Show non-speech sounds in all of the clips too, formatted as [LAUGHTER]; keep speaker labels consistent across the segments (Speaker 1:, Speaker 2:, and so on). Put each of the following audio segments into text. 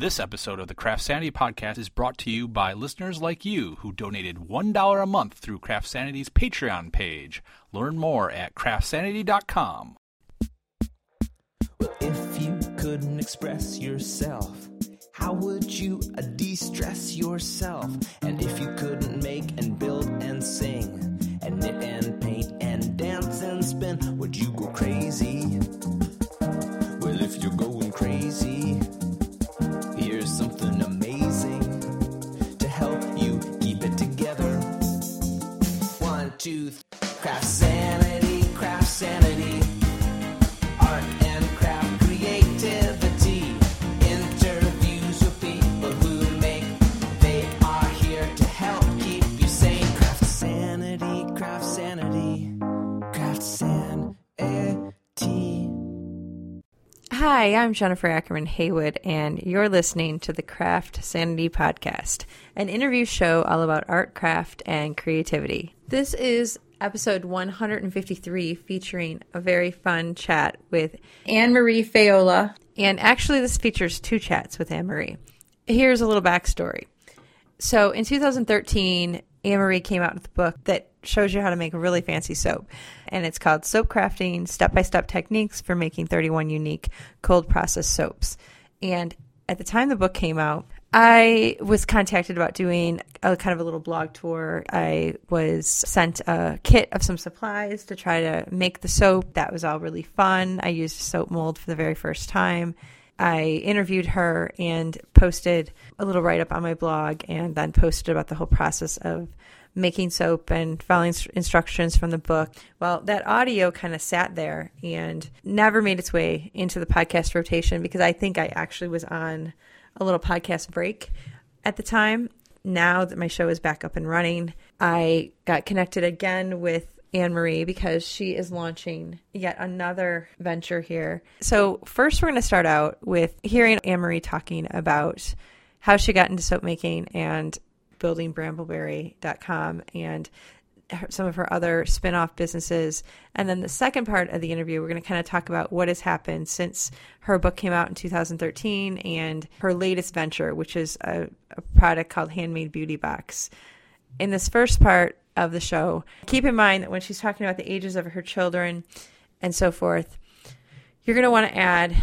Speaker 1: This episode of the Craft Sanity podcast is brought to you by listeners like you who donated $1 a month through Craft Sanity's Patreon page. Learn more at craftsanity.com.
Speaker 2: Well, if you couldn't express yourself, how would you uh, de-stress yourself? And if you couldn't make and build and sing, and knit and paint and dance and spin, would you go crazy? Well, if you're going crazy, craft sanity, craft sanity. Art and craft creativity. Interviews with people who make. They are here to help keep you sane. Craft sanity, craft sanity. Craft sanity.
Speaker 3: Hi, I'm Jennifer Ackerman Haywood, and you're listening to the Craft Sanity Podcast, an interview show all about art, craft, and creativity. This is episode 153, featuring a very fun chat with Anne Marie Faiola. And actually, this features two chats with Anne Marie. Here's a little backstory. So in 2013, Anne Marie came out with a book that shows you how to make a really fancy soap. And it's called Soap Crafting Step by Step Techniques for Making 31 Unique Cold Process Soaps. And at the time the book came out, I was contacted about doing a kind of a little blog tour. I was sent a kit of some supplies to try to make the soap. That was all really fun. I used soap mold for the very first time. I interviewed her and posted a little write up on my blog and then posted about the whole process of making soap and following instructions from the book. Well, that audio kind of sat there and never made its way into the podcast rotation because I think I actually was on a little podcast break at the time. Now that my show is back up and running, I got connected again with Anne Marie because she is launching yet another venture here. So, first, we're going to start out with hearing Anne Marie talking about how she got into soap making and building brambleberry.com and some of her other spin off businesses. And then the second part of the interview, we're going to kind of talk about what has happened since her book came out in 2013 and her latest venture, which is a, a product called Handmade Beauty Box. In this first part of the show, keep in mind that when she's talking about the ages of her children and so forth, you're going to want to add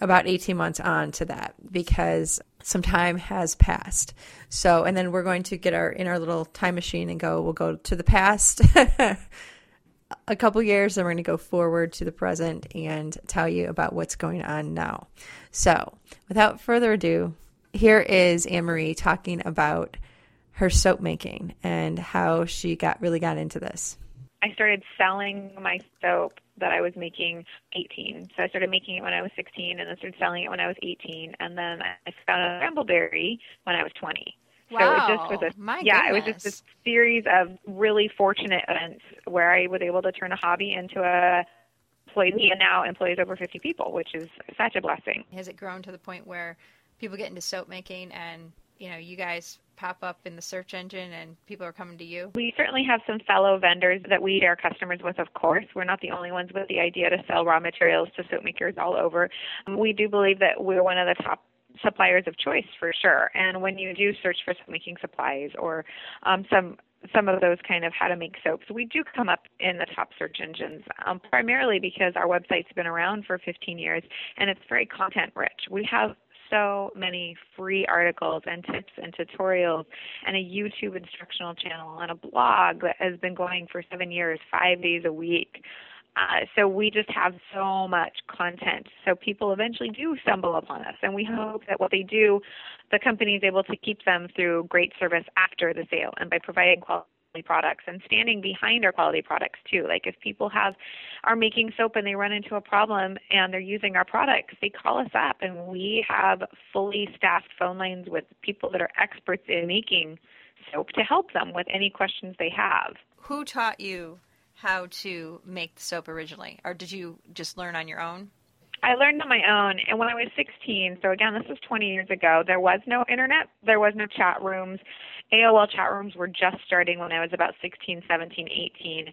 Speaker 3: about 18 months on to that because some time has passed. So, and then we're going to get our in our little time machine and go, we'll go to the past [LAUGHS] a couple years, then we're going to go forward to the present and tell you about what's going on now. So, without further ado, here is Anne Marie talking about her soap making and how she got really got into this.
Speaker 4: I started selling my soap that I was making 18. So I started making it when I was 16 and then started selling it when I was 18 and then I found a Brambleberry when I was 20. Wow. So it just was a
Speaker 3: My
Speaker 4: yeah, it was just
Speaker 3: goodness.
Speaker 4: this series of really fortunate events where I was able to turn a hobby into a employee and now employs over 50 people, which is such a blessing.
Speaker 5: Has it grown to the point where people get into soap making and you know you guys pop up in the search engine and people are coming to you?
Speaker 4: We certainly have some fellow vendors that we share customers with, of course. We're not the only ones with the idea to sell raw materials to soap makers all over. Um, We do believe that we're one of the top suppliers of choice for sure. And when you do search for soap making supplies or um, some some of those kind of how to make soaps, we do come up in the top search engines, um, primarily because our website's been around for 15 years and it's very content rich. We have so many free articles and tips and tutorials and a YouTube instructional channel and a blog that has been going for seven years, five days a week. Uh, so we just have so much content. So people eventually do stumble upon us, and we hope that what they do, the company is able to keep them through great service after the sale and by providing quality products and standing behind our quality products too. Like if people have are making soap and they run into a problem and they're using our products, they call us up and we have fully staffed phone lines with people that are experts in making soap to help them with any questions they have.
Speaker 5: Who taught you how to make the soap originally, or did you just learn on your own?
Speaker 4: I learned on my own. And when I was 16, so again, this was 20 years ago, there was no internet, there was no chat rooms. AOL chat rooms were just starting when I was about 16, 17, 18.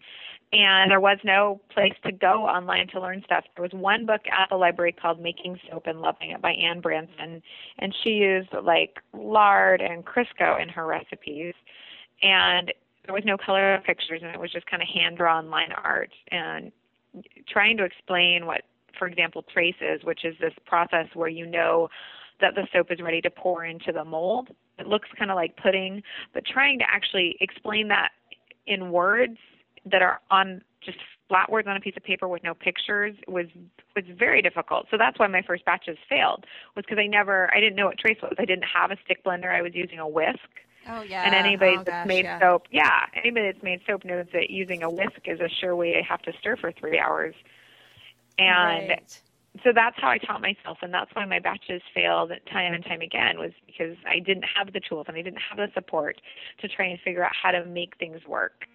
Speaker 4: And there was no place to go online to learn stuff. There was one book at the library called Making Soap and Loving It by Anne Bramson. And she used like lard and Crisco in her recipes. And there was no color pictures and it was just kind of hand drawn line art. And trying to explain what, for example, traces, which is this process where you know that the soap is ready to pour into the mold. It looks kind of like pudding, but trying to actually explain that in words that are on just flat words on a piece of paper with no pictures was was very difficult. So that's why my first batches failed was because I never I didn't know what trace was. I didn't have a stick blender. I was using a whisk.
Speaker 5: Oh yeah.
Speaker 4: And anybody
Speaker 5: oh,
Speaker 4: that's
Speaker 5: gosh,
Speaker 4: made
Speaker 5: yeah.
Speaker 4: soap, yeah, anybody that's made soap knows that using a whisk is a sure way to have to stir for three hours. And
Speaker 5: Right.
Speaker 4: so that's how I taught myself, and that's why my batches failed time and time again was because I didn't have the tools and I didn't have the support to try and figure out how to make things work.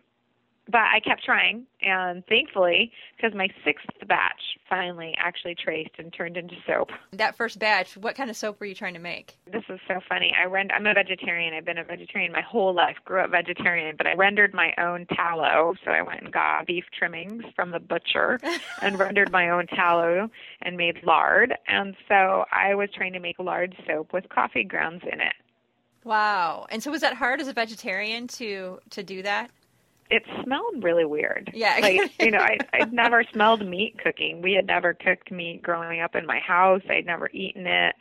Speaker 4: But I kept trying, and thankfully, because my sixth batch finally actually traced and turned into soap.
Speaker 5: That first batch, what kind of soap were you trying to make?
Speaker 4: This is so funny. I rend- I'm a vegetarian. I've been a vegetarian my whole life. Grew up vegetarian, but I rendered my own tallow. So I went and got beef trimmings from the butcher [LAUGHS] and rendered my own tallow and made lard. And so I was trying to make lard soap with coffee grounds in it.
Speaker 5: Wow. And so was that hard as a vegetarian to to do that?
Speaker 4: It smelled really weird.
Speaker 5: Yeah.
Speaker 4: like you know, [LAUGHS] I I'd never smelled meat cooking. We had never cooked meat growing up in my house. I'd never eaten it.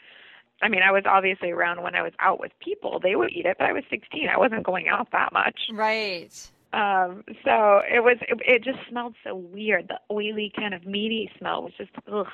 Speaker 4: I mean, I was obviously around when I was out with people. They would eat it, but I was 16. I wasn't going out that much.
Speaker 5: Right.
Speaker 4: Um, so it was. It, it just smelled so weird. The oily kind of meaty smell was just ugh.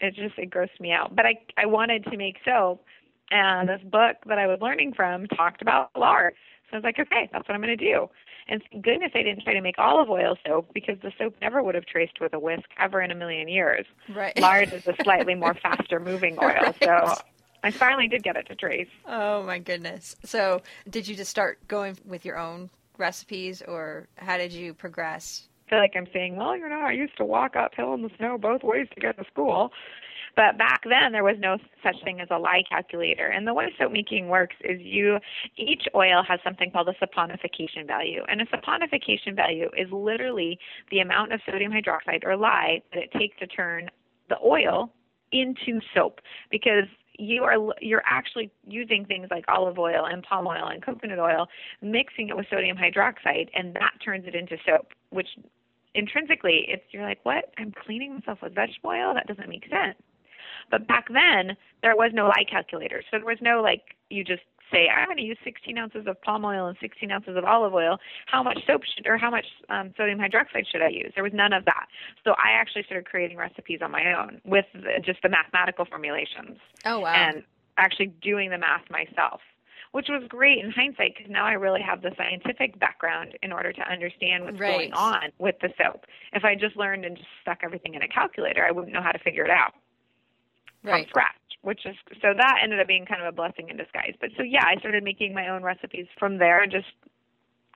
Speaker 4: It just it grossed me out. But I I wanted to make soap, and this book that I was learning from talked about lard. So I was like, okay, that's what I'm going to do. And thank goodness I didn't try to make olive oil soap because the soap never would have traced with a whisk ever in a million years.
Speaker 5: Right.
Speaker 4: Lard is a [LAUGHS] slightly more faster moving oil, so I finally did get it to trace.
Speaker 5: Oh my goodness. So, did you just start going with your own recipes or how did you progress?
Speaker 4: I feel like I'm saying, well, you know, I used to walk uphill in the snow both ways to get to school. But back then, there was no such thing as a lye calculator. And the way soap making works is you, each oil has something called a saponification value. And a saponification value is literally the amount of sodium hydroxide or lye that it takes to turn the oil into soap. Because you are you're actually using things like olive oil and palm oil and coconut oil, mixing it with sodium hydroxide, and that turns it into soap, which intrinsically it's you're like what i'm cleaning myself with vegetable oil that doesn't make sense but back then there was no lye calculator. So there was no like you just say i'm going to use 16 ounces of palm oil and 16 ounces of olive oil. How much soap should or how much um, sodium hydroxide should i use? There was none of that. So i actually started creating recipes on my own with the, just the mathematical formulations.
Speaker 5: Oh wow.
Speaker 4: and actually doing the math myself, which was great in hindsight because now I really have the scientific background in order to understand what's going on with the soap. If I just learned and just stuck everything in a calculator, I wouldn't know how to figure it out from scratch. Which is so that ended up being kind of a blessing in disguise. But so yeah, I started making my own recipes from there and just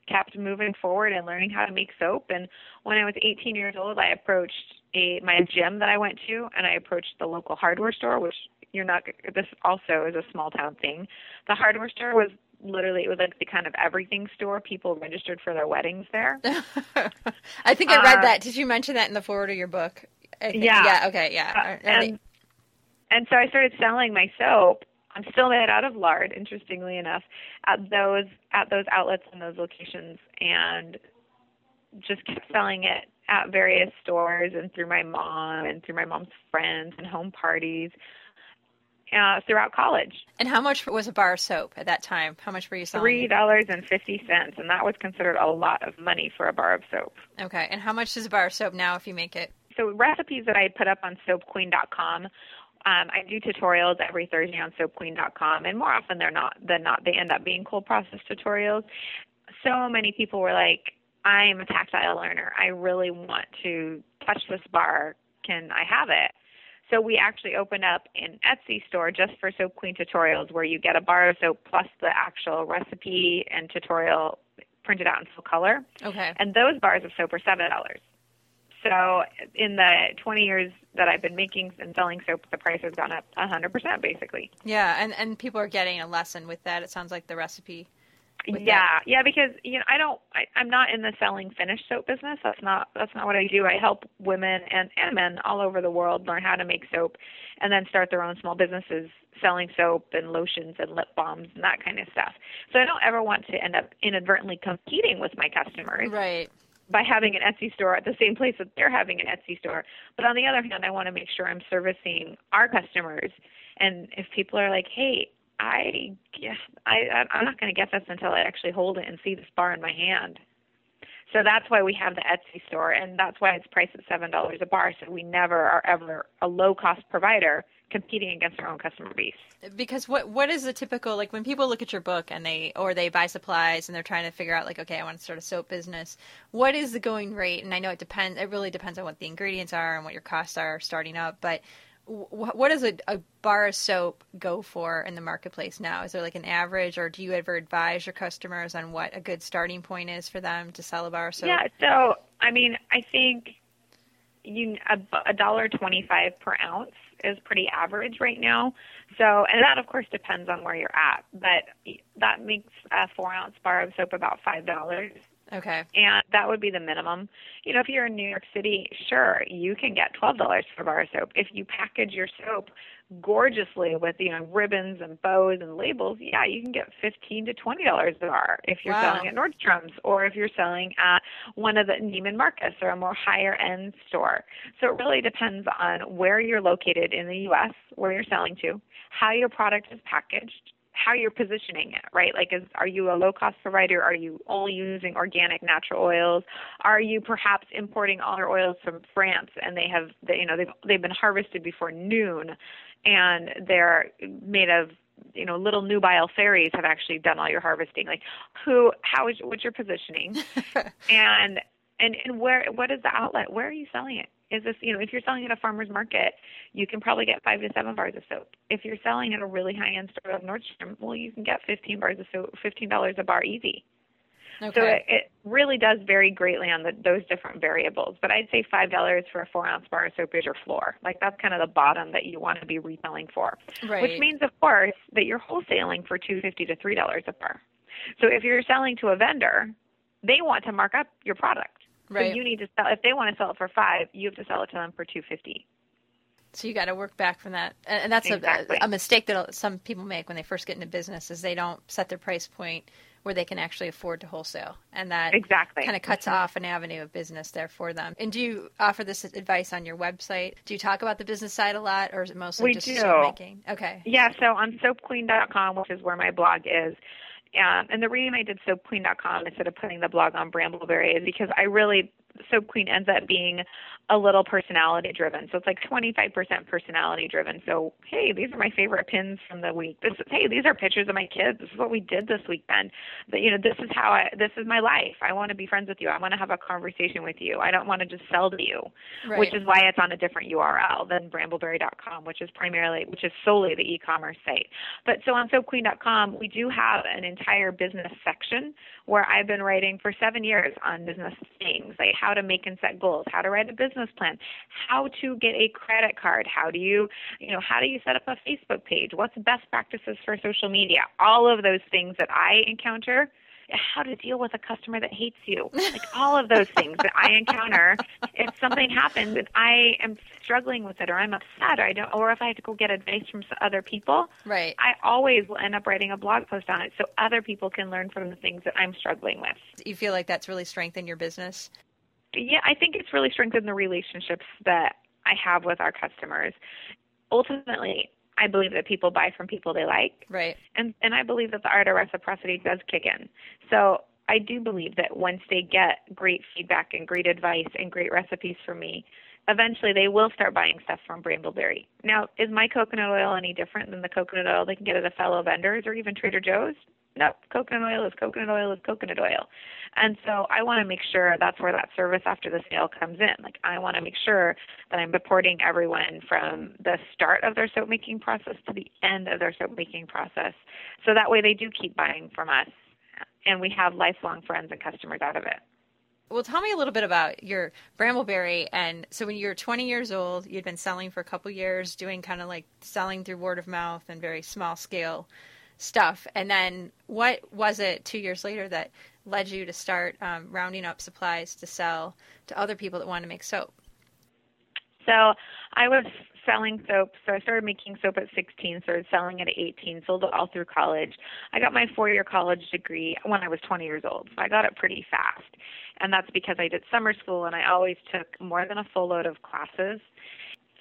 Speaker 4: kept moving forward and learning how to make soap. And when I was 18 years old, I approached a my gym that I went to, and I approached the local hardware store, which you're not. This also is a small town thing. The hardware store was literally it was like the kind of everything store. People registered for their weddings there. [LAUGHS]
Speaker 5: I think I read
Speaker 4: Uh,
Speaker 5: that. Did you mention that in the forward of your book?
Speaker 4: Yeah.
Speaker 5: Yeah. Okay. Yeah.
Speaker 4: Uh,
Speaker 5: And
Speaker 4: and so I started selling my soap. I'm still made out of lard, interestingly enough, at those at those outlets and those locations, and just kept selling it at various stores and through my mom and through my mom's friends and home parties uh, throughout college.
Speaker 5: and how much was a bar of soap at that time? How much were you selling?
Speaker 4: Three dollars and fifty cents, and that was considered a lot of money for a bar of soap.
Speaker 5: Okay. And how much is a bar of soap now if you make it?
Speaker 4: so recipes that I put up on soapqueen.com. Um, I do tutorials every Thursday on soapqueen.com, and more often than not, than not, they end up being cold process tutorials. So many people were like, "I'm a tactile learner. I really want to touch this bar. Can I have it?" So we actually opened up an Etsy store just for Soap Queen tutorials, where you get a bar of soap plus the actual recipe and tutorial printed out in full color
Speaker 5: Okay.
Speaker 4: and those bars of soap are seven dollars. So in the 20 years that I've been making and selling soap, the price has gone up 100% basically.
Speaker 5: Yeah, and and people are getting a lesson with that. It sounds like the recipe.
Speaker 4: Yeah,
Speaker 5: that.
Speaker 4: yeah, because you know I don't, I, I'm not in the selling finished soap business. That's not that's not what I do. I help women and and men all over the world learn how to make soap, and then start their own small businesses selling soap and lotions and lip balms and that kind of stuff. So I don't ever want to end up inadvertently competing with my customers
Speaker 5: Right.
Speaker 4: By having an Etsy store at the same place that they're having an Etsy store. But on the other hand, I want to make sure I'm servicing our customers. And if people are like, "Hey, I, yeah, I, I'm not going to get this until I actually hold it and see this bar in my hand." So that's why we have the Etsy store, and that's why it's priced at seven dollars a bar. So we never are ever a low cost provider competing against our own customer base.
Speaker 5: Because what what is the typical like when people look at your book and they or they buy supplies and they're trying to figure out like okay I want to start a soap business what is the going rate and I know it depends it really depends on what the ingredients are and what your costs are starting up but wh- what does a, a bar of soap go for in the marketplace now is there like an average or do you ever advise your customers on what a good starting point is for them to sell a bar of soap
Speaker 4: Yeah. So I mean, I think you a, a dollar twenty-five per ounce is pretty average right now. So, and that of course depends on where you're at, but that makes a four-ounce bar of soap about five dollars.
Speaker 5: Okay
Speaker 4: And that would be the minimum. You know, if you're in New York City, sure, you can get twelve dollars for a bar of soap. If you package your soap gorgeously with you know ribbons and bows and labels, yeah, you can get fifteen to twenty dollars a bar if you're
Speaker 5: Wow.
Speaker 4: selling at Nordstrom's or if you're selling at one of the Neiman Marcus or a more higher end store. So it really depends on where you're located in the U.S., where you're selling to, how your product is packaged, how you're positioning it, right? Like, is are you a low cost provider? Are you only using organic natural oils? Are you perhaps importing all your oils from France and they have, they, you know, they've they've been harvested before noon, and they're made of you know little nubile fairies have actually done all your harvesting like who how is what's your positioning [LAUGHS] and and and where what is the outlet where are you selling it is this you know if you're selling at a farmer's market you can probably get five to seven bars of soap if you're selling at a really high end store of nordstrom well you can get fifteen bars of soap fifteen dollars a bar easy
Speaker 5: okay
Speaker 4: so it, it really does vary greatly on the, those different variables. But I'd say five dollars for a four ounce bar of soap is your floor. Like that's kind of the bottom that you want to be retailing for.
Speaker 5: right
Speaker 4: Which means, of course, that you're wholesaling for two fifty to three dollars a bar. So if you're selling to a vendor, they want to mark up your product.
Speaker 5: Right
Speaker 4: So you need to sell. If they want to sell it for five, you have to sell it to them for two fifty.
Speaker 5: So you got to work back from that, and that's
Speaker 4: Exactly.
Speaker 5: a, a mistake that some people make when they first get into business is they don't set their price point where they can actually afford to wholesale, and that
Speaker 4: Exactly.
Speaker 5: kind of cuts mm-hmm. off an avenue of business there for them. And do you offer this advice on your website? Do you talk about the business side a lot, or is it mostly
Speaker 4: We
Speaker 5: just
Speaker 4: do.
Speaker 5: soap making? Okay,
Speaker 4: Yeah, so on soapqueen.com, which is where my blog is, um, and the reason I did soapqueen.com instead of putting the blog on Brambleberry is because I really SoapQueen ends up being a little personality driven. So it's like 25% personality driven. So hey, these are my favorite pins from the week. This is hey, these are pictures of my kids. This is what we did this weekend. But you know, this is how I this is my life. I want to be friends with you. I want to have a conversation with you. I don't want to just sell to you
Speaker 5: right.
Speaker 4: which is why it's on a different URL than brambleberry.com, which is primarily, which is solely the e-commerce site. But so on soapqueen.com, we do have an entire business section where I've been writing for seven years on business things, like how to make and set goals, how to write a business plan, how to get a credit card, how do you, you know, how do you set up a Facebook page, what's best practices for social media, all of those things that I encounter how to deal with a customer that hates you. Like all of those things that I encounter if something happens and I am struggling with it or I'm upset or I don't or if I have to go get advice from other people,
Speaker 5: right.
Speaker 4: I always will end up writing a blog post on it so other people can learn from the things that I'm struggling with.
Speaker 5: you feel like that's really strengthened your business?
Speaker 4: Yeah, I think it's really strengthened the relationships that I have with our customers. Ultimately, I believe that people buy from people they like.
Speaker 5: Right.
Speaker 4: and and I believe that the art of reciprocity does kick in. So I do believe that once they get great feedback and great advice and great recipes from me, eventually they will start buying stuff from Brambleberry. Now, is my coconut oil any different than the coconut oil they can get at a fellow vendors or even Trader Joe's? No, coconut oil is coconut oil is coconut oil. And so I want to make sure that's where that service after the sale comes in. Like I want to make sure that I'm supporting everyone from the start of their soap making process to the end of their soap making process. So that way they do keep buying from us and we have lifelong friends and customers out of it.
Speaker 5: Well, tell me a little bit about your Brambleberry. And so, when you were 20 years old, you'd been selling for a couple years, doing kind of like selling through word of mouth and very small scale stuff. And then, what was it two years later that led you to start um, rounding up supplies to sell to other people that wanted to make soap?
Speaker 4: So, I was selling soap. So I started making soap at 16, started selling it at 18, sold it all through college. I got my four year college degree when I was 20 years old. So I got it pretty fast. And that's because I did summer school and I always took more than a full load of classes.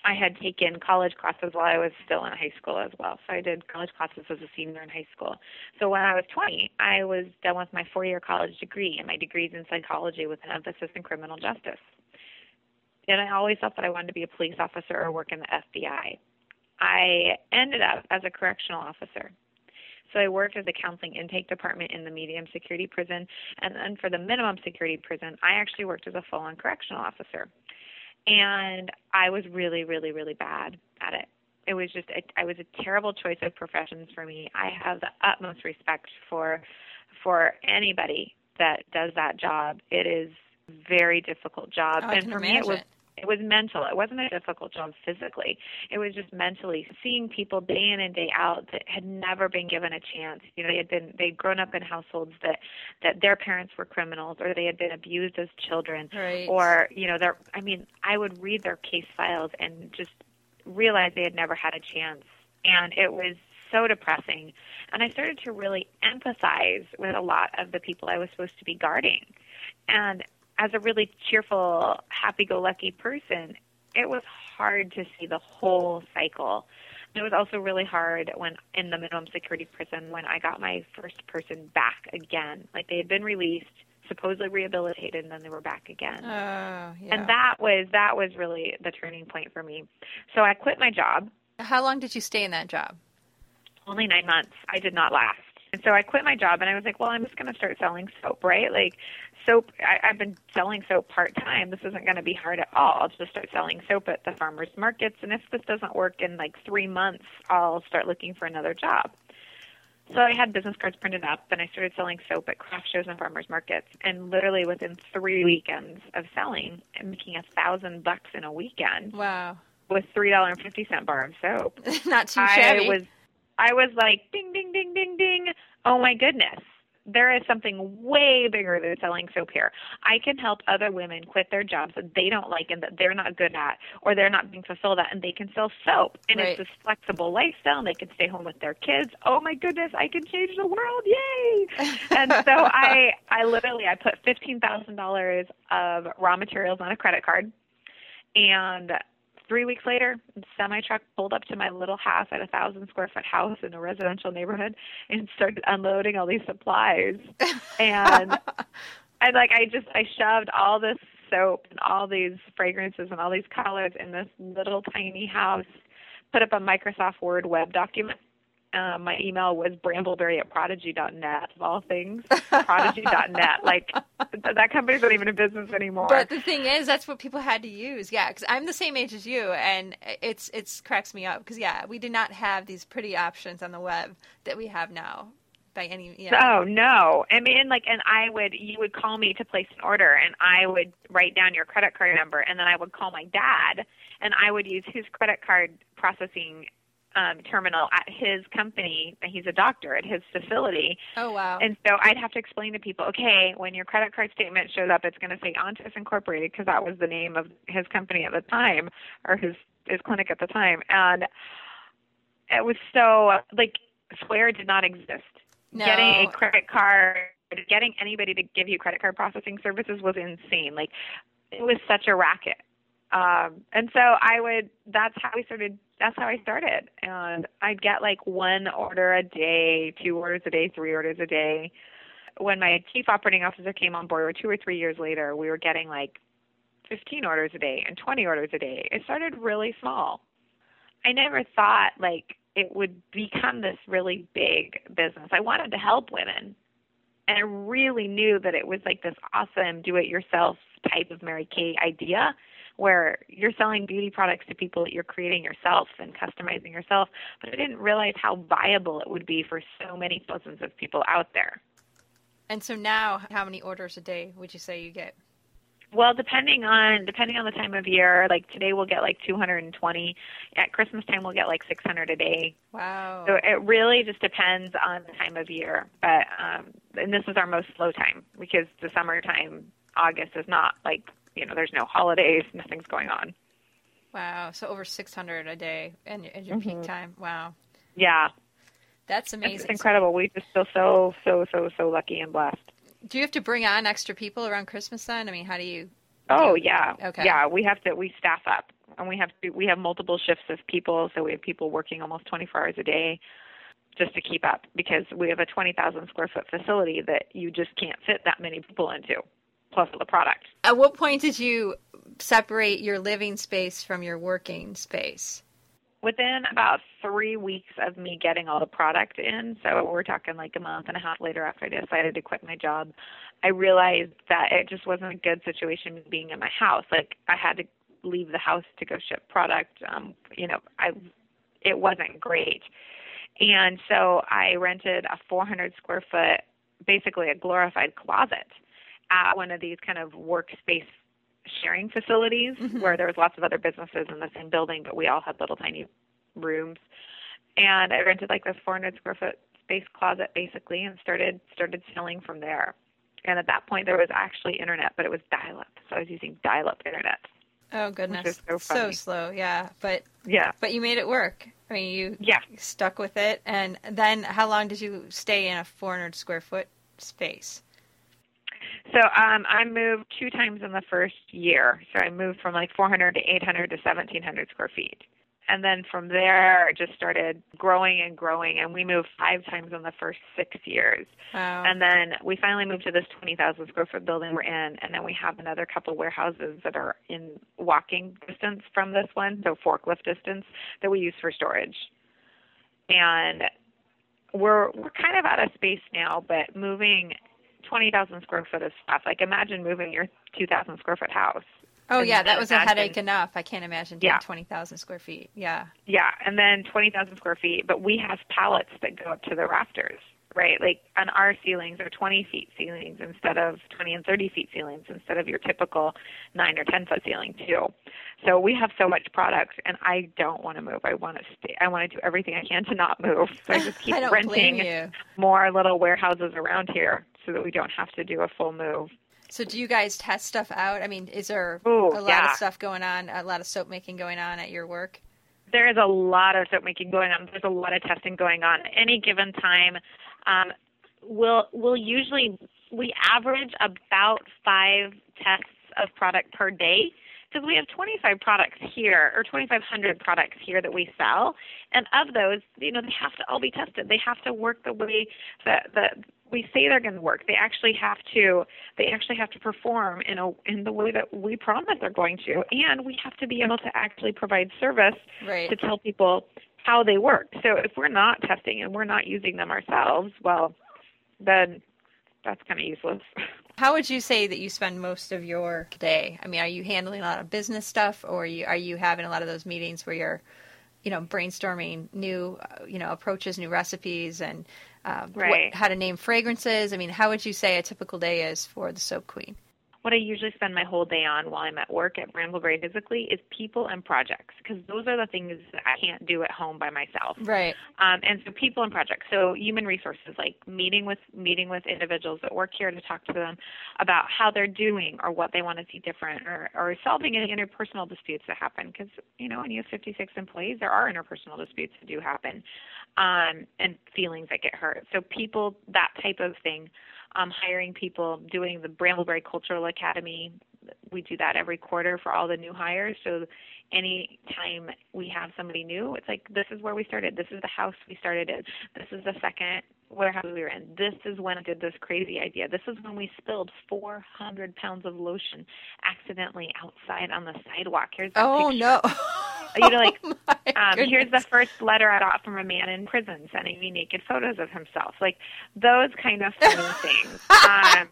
Speaker 4: I had taken college classes while I was still in high school as well. So I did college classes as a senior in high school. So when I was 20, I was done with my four year college degree, and my degree is in psychology with an emphasis in criminal justice and I always thought that I wanted to be a police officer or work in the FBI. I ended up as a correctional officer. So I worked as a counseling intake department in the medium security prison, and then for the minimum security prison, I actually worked as a full-on correctional officer. And I was really, really, really bad at it. It was just, it, I was a terrible choice of professions for me. I have the utmost respect for, for anybody that does that job. It is very difficult job,
Speaker 5: oh,
Speaker 4: and for
Speaker 5: imagine.
Speaker 4: me, it was it was mental. It wasn't a difficult job physically. It was just mentally seeing people day in and day out that had never been given a chance. You know, they had been they'd grown up in households that that their parents were criminals or they had been abused as children
Speaker 5: right.
Speaker 4: or, you know, their I mean, I would read their case files and just realize they had never had a chance. And it was so depressing. And I started to really empathize with a lot of the people I was supposed to be guarding. And as a really cheerful, happy-go-lucky person, it was hard to see the whole cycle. It was also really hard when in the minimum security prison when I got my first person back again. Like they had been released, supposedly rehabilitated, and then they were back again.
Speaker 5: Oh, yeah.
Speaker 4: And that was that was really the turning point for me. So I quit my job.
Speaker 5: How long did you stay in that job?
Speaker 4: Only nine months. I did not last. And so I quit my job and I was like, well, I'm just going to start selling soap, right? Like soap, I, I've been selling soap part time. This isn't going to be hard at all. I'll just start selling soap at the farmers markets. And if this doesn't work in like three months, I'll start looking for another job. So I had business cards printed up and I started selling soap at craft shows and farmers markets. And literally within three weekends of selling and making a thousand bucks in a weekend
Speaker 5: Wow.
Speaker 4: with three dollar and fifty cent bar of soap. [LAUGHS]
Speaker 5: Not too shabby.
Speaker 4: I was I was like ding ding ding ding ding. Oh my goodness. There is something way bigger than selling soap here. I can help other women quit their jobs that they don't like and that they're not good at or they're not being fulfilled at and they can sell soap. And
Speaker 5: Right.
Speaker 4: it's this flexible lifestyle and they can stay home with their kids. Oh my goodness, I can change the world. Yay. [LAUGHS] and so I I literally I put fifteen thousand dollars of raw materials on a credit card and three weeks later, the semi truck pulled up to my little house at a thousand square foot house in a residential neighborhood and started unloading all these supplies. [LAUGHS] And and like I just I shoved all this soap and all these fragrances and all these colors in this little tiny house, put up a Microsoft Word web document. Um, my email was brambleberry at prodigy.net of all things. [LAUGHS] prodigy.net. Like th- that company's not even in business anymore.
Speaker 5: But the thing is, that's what people had to use. Yeah, because I'm the same age as you, and it's it's cracks me up. Because yeah, we did not have these pretty options on the web that we have now. By any, yeah.
Speaker 4: Oh no! I mean, like, and I would, you would call me to place an order, and I would write down your credit card number, and then I would call my dad, and I would use his credit card processing um, terminal at his company. He's a doctor at his facility,
Speaker 5: Oh wow.
Speaker 4: and so I'd have to explain to people, okay, when your credit card statement shows up, it's going to say Ontis Incorporated because that was the name of his company at the time, or his his clinic at the time, and it was so like Square did not exist.
Speaker 5: No.
Speaker 4: Getting a credit card, getting anybody to give you credit card processing services was insane. Like it was such a racket. Um, and so I would, that's how we started, that's how I started. And I'd get like one order a day, two orders a day, three orders a day. When my chief operating officer came on board, or two or three years later, we were getting like 15 orders a day and 20 orders a day. It started really small. I never thought like it would become this really big business. I wanted to help women. And I really knew that it was like this awesome do it yourself type of Mary Kay idea where you're selling beauty products to people that you're creating yourself and customizing yourself. But I didn't realize how viable it would be for so many thousands of people out there.
Speaker 5: And so now, how many orders a day would you say you get?
Speaker 4: Well, depending on depending on the time of year, like today we'll get like 220. At Christmas time we'll get like 600 a day.
Speaker 3: Wow.
Speaker 4: So it really just depends on the time of year. But um, and this is our most slow time because the summertime, August is not like you know there's no holidays, nothing's going on.
Speaker 3: Wow. So over 600 a day in, in your peak mm-hmm. time. Wow.
Speaker 4: Yeah,
Speaker 3: That's amazing.
Speaker 4: it's incredible. We just feel so so so so lucky and blessed.
Speaker 3: Do you have to bring on extra people around Christmas then? I mean, how do you?
Speaker 4: Oh yeah,
Speaker 3: Okay.
Speaker 4: yeah. We have to we staff up, and we have to we have multiple shifts of people, so we have people working almost 24 hours a day, just to keep up because we have a 20,000 square foot facility that you just can't fit that many people into, plus the product.
Speaker 3: At what point did you separate your living space from your working space?
Speaker 4: Within about three weeks of me getting all the product in, so we're talking like a month and a half later after I decided to quit my job, I realized that it just wasn't a good situation being in my house. Like I had to leave the house to go ship product. Um, you know, I it wasn't great. And so I rented a 400 square foot, basically a glorified closet at one of these kind of workspace sharing facilities mm-hmm. where there was lots of other businesses in the same building, but we all had little tiny rooms. And I rented like this 400 square foot space closet basically and started started selling from there. And at that point there was actually internet, but it was dial up. So I was using dial up internet.
Speaker 3: Oh goodness,
Speaker 4: so funny.
Speaker 3: slow. Yeah, but
Speaker 4: Yeah.
Speaker 3: but you made it work. I mean, you
Speaker 4: Yeah.
Speaker 3: stuck with it. And then, how long did you stay in a 400 square foot space?
Speaker 4: So um, I moved two times in the first year. So I moved from like 400 to 800 to 1700 square feet. And then from there, it just started growing and growing. And we moved five times in the first six years.
Speaker 3: Wow.
Speaker 4: And then we finally moved to this 20,000 square foot building we're in. And then we have another couple warehouses that are in walking distance from this one, so forklift distance, that we use for storage. And we're we're kind of out of space now, but moving 20,000 square foot of stuff. Like imagine moving your 2,000 square foot house.
Speaker 3: oh
Speaker 4: and
Speaker 3: yeah, that was a headache enough. I can't imagine doing
Speaker 4: Yeah.
Speaker 3: 20,000 square feet. Yeah.
Speaker 4: Yeah, and then 20,000 square feet, but we have pallets that go up to the rafters, right? Like on our ceilings are 20 feet ceilings instead of 20 and 30 feet ceilings instead of your typical 9 or 10 foot ceiling too. So we have so much product and I don't want to move. I want to stay. I want to do everything I can to not move. So I just [LAUGHS] keep
Speaker 3: I
Speaker 4: renting more little warehouses around here so that we don't have to do a full move.
Speaker 3: So do you guys test stuff out? I mean, is there
Speaker 4: Ooh,
Speaker 3: a lot
Speaker 4: yeah.
Speaker 3: of stuff going on, a lot of soap making going on at your work?
Speaker 4: there is a lot of soap making going on. There's a lot of testing going on. At Any given time, um, we'll we'll usually we average about five tests of product per day because we have 25 products here or 2,500 products here that we sell, and of those, you know, they have to all be tested. They have to work the way that that we say they're going to work. They actually have to. They actually have to perform in a in the way that we promise they're going to, and we have to be able to actually provide service
Speaker 3: Right.
Speaker 4: to tell people how they work. So if we're not testing and we're not using them ourselves, well, then that's kind of useless. [LAUGHS]
Speaker 3: How would you say that you spend most of your day? I mean, are you handling a lot of business stuff, or are you are you having a lot of those meetings where you're, you know, brainstorming new, uh, you know, approaches, new recipes, and um, what- how to name fragrances? I mean, how would you say a typical day is for the Soap Queen?
Speaker 4: What I usually spend my whole day on while I'm at work at Brambleberry physically is people and projects because those are the things that I can't do at home by myself.
Speaker 3: Right.
Speaker 4: Um, and so people and projects. So human resources, like meeting with meeting with individuals that work here to talk to them about how they're doing or what they want to see different, or or solving any interpersonal disputes that happen. Because you know, when you have 56 employees, there are interpersonal disputes that do happen, um, and feelings that get hurt. So people, that type of thing. Um, hiring people, doing the Brambleberry Cultural Academy. We do that every quarter for all the new hires. So any time we have somebody new, it's like this is where we started. This is the house we started in. This is the second warehouse we were in. This is when I did this crazy idea. This is when we spilled 400 pounds of lotion accidentally outside on the sidewalk. Here's that
Speaker 3: Oh
Speaker 4: picture.
Speaker 3: no. [LAUGHS]
Speaker 4: You know, like, [LAUGHS]
Speaker 3: Oh,
Speaker 4: Um, here's the first letter I got from a man in prison sending me naked photos of himself. Like those kind of funny [LAUGHS] things. Um,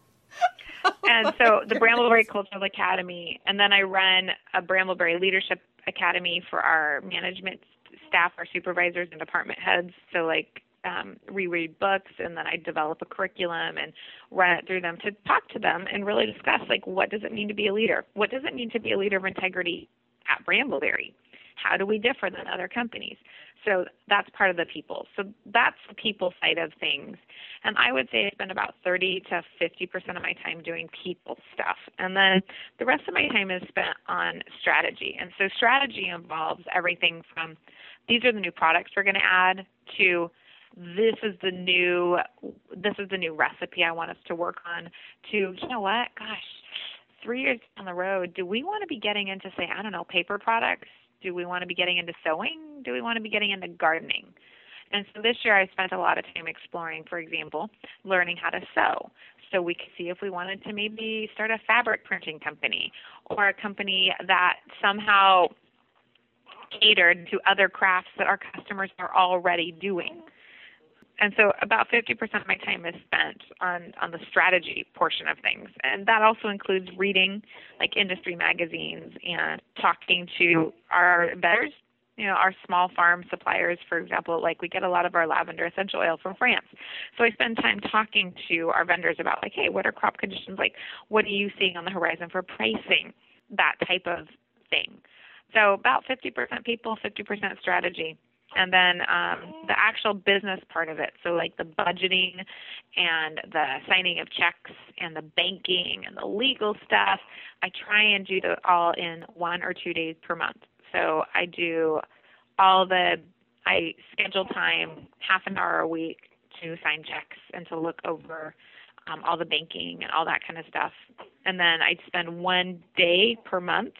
Speaker 4: and so the Brambleberry Cultural Academy, and then I run a Brambleberry Leadership Academy for our management staff, our supervisors and department heads. So like um, reread books, and then I develop a curriculum and run it through them to talk to them and really discuss like what does it mean to be a leader? What does it mean to be a leader of integrity at Brambleberry? How do we differ than other companies? So that's part of the people. So that's the people side of things. And I would say I spend about 30 to 50% of my time doing people stuff. And then the rest of my time is spent on strategy. And so strategy involves everything from these are the new products we're going to add to this is the new this is the new recipe I want us to work on to you know what? Gosh three years down the road do we want to be getting into say I don't know paper products? Do we want to be getting into sewing? Do we want to be getting into gardening? And so this year I spent a lot of time exploring for example learning how to sew. So we could see if we wanted to maybe start a fabric printing company or a company that somehow catered to other crafts that our customers are already doing. And so about 50% of my time is spent on, on the strategy portion of things. And that also includes reading like industry magazines and talking to our vendors, you know, our small farm suppliers, for example, like we get a lot of our lavender essential oil from France. So I spend time talking to our vendors about like, hey, what are crop conditions like? What are you seeing on the horizon for pricing? That type of thing. So about 50% people, 50% strategy. And then um, the actual business part of it, so like the budgeting and the signing of checks and the banking and the legal stuff, I try and do that all in one or two days per month. So I do all the, I schedule time, half an hour a week to sign checks and to look over um, all the banking and all that kind of stuff. And then I'd spend one day per month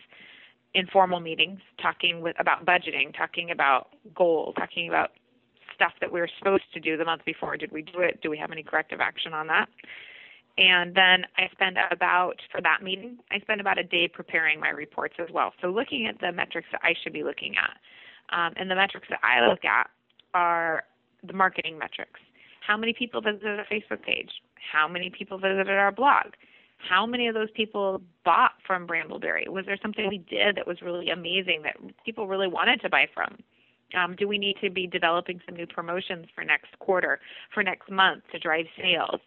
Speaker 4: informal meetings talking with about budgeting, talking about goals, talking about stuff that we were supposed to do the month before. Did we do it? Do we have any corrective action on that? And then I spend about, for that meeting, I spend about a day preparing my reports as well. So looking at the metrics that I should be looking at. Um, and the metrics that I look at are the marketing metrics. How many people visited a Facebook page? How many people visited our blog? How many of those people bought from Brambleberry? Was there something we did that was really amazing that people really wanted to buy from? Um, do we need to be developing some new promotions for next quarter, for next month to drive sales?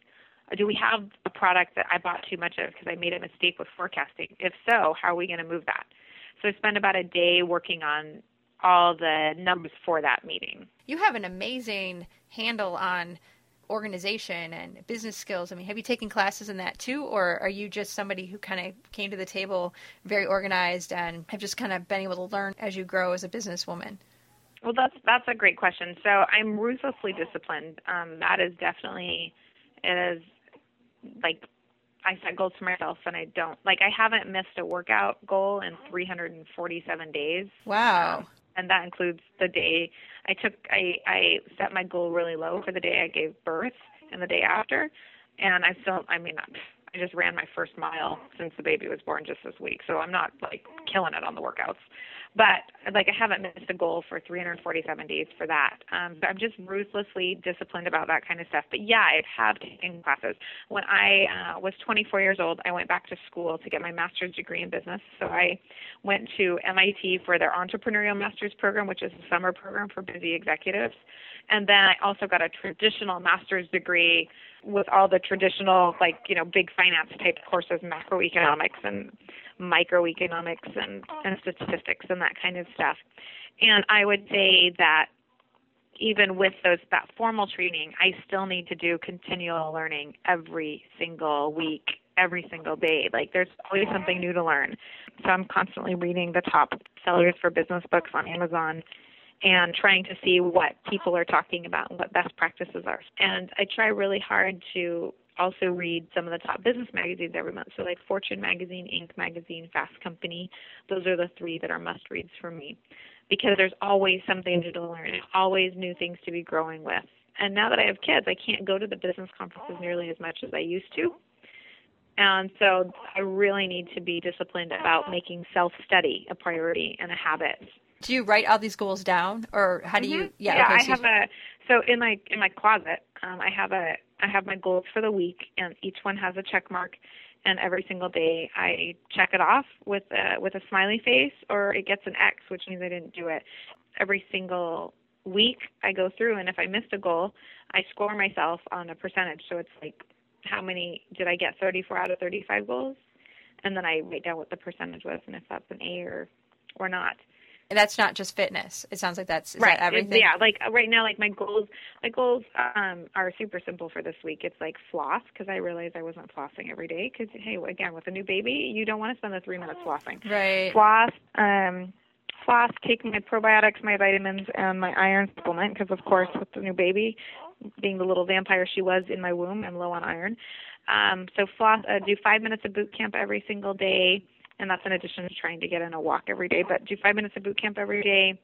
Speaker 4: Do we have a product that I bought too much of because I made a mistake with forecasting? If so, how are we going to move that? So I spend about a day working on all the numbers for that meeting.
Speaker 5: You have an amazing handle on organization and business skills. I mean, have you taken classes in that too, or are you just somebody who kind of came to the table very organized and have just kind of been able to learn as you grow as a businesswoman?
Speaker 4: Well, that's that's a great question. So I'm ruthlessly disciplined. Um, that is definitely it is like I set goals for myself and I don't like I haven't missed a workout goal in 347 days.
Speaker 5: Wow.
Speaker 4: Um, and that includes the day I took I I set my goal really low for the day I gave birth and the day after, and I still I mean I just ran my first mile since the baby was born just this week, so I'm not like killing it on the workouts. But like I haven't missed a goal for 347 days for that. Um, so I'm just ruthlessly disciplined about that kind of stuff. But yeah, I have taken classes. When I uh, was 24 years old, I went back to school to get my master's degree in business. So I went to MIT for their entrepreneurial master's program, which is a summer program for busy executives. And then I also got a traditional master's degree with all the traditional, like, you know, big finance type courses, macroeconomics and microeconomics and, and statistics and that kind of stuff. And I would say that even with those that formal training, I still need to do continual learning every single week, every single day. Like there's always something new to learn. So I'm constantly reading the top sellers for business books on Amazon and trying to see what people are talking about and what best practices are. And I try really hard to also read some of the top business magazines every month. So, like Fortune Magazine, Inc. Magazine, Fast Company. Those are the three that are must reads for me because there's always something new to learn, always new things to be growing with. And now that I have kids, I can't go to the business conferences nearly as much as I used to. And so I really need to be disciplined about making self study a priority and a habit.
Speaker 5: Do you write all these goals down, or how do
Speaker 4: mm-hmm.
Speaker 5: you?
Speaker 4: Yeah,
Speaker 5: yeah
Speaker 4: okay,
Speaker 5: I
Speaker 4: so have a so in my in my closet, um, I have a I have my goals for the week, and each one has a check mark. And every single day, I check it off with a with a smiley face, or it gets an X, which means I didn't do it. Every single week I go through and if I missed a goal, I score myself on a percentage. So it's like how many did I get 34 out of 35 goals? And then I write down what the percentage was and if that's an A or or not.
Speaker 5: And that's not just fitness. It sounds like that's is
Speaker 4: right.
Speaker 5: that everything.
Speaker 4: Yeah, like uh, right now, like my goals, my goals um, are super simple for this week. It's like floss because I realized I wasn't flossing every day. Because hey, again, with a new baby, you don't want to spend the three minutes flossing.
Speaker 5: Right.
Speaker 4: Floss, um, floss, take my probiotics, my vitamins, and my iron supplement. Because of course, with the new baby, being the little vampire she was in my womb, I'm low on iron. Um, so floss, uh, do five minutes of boot camp every single day and that's in addition to trying to get in a walk every day. But do five minutes of boot camp every day.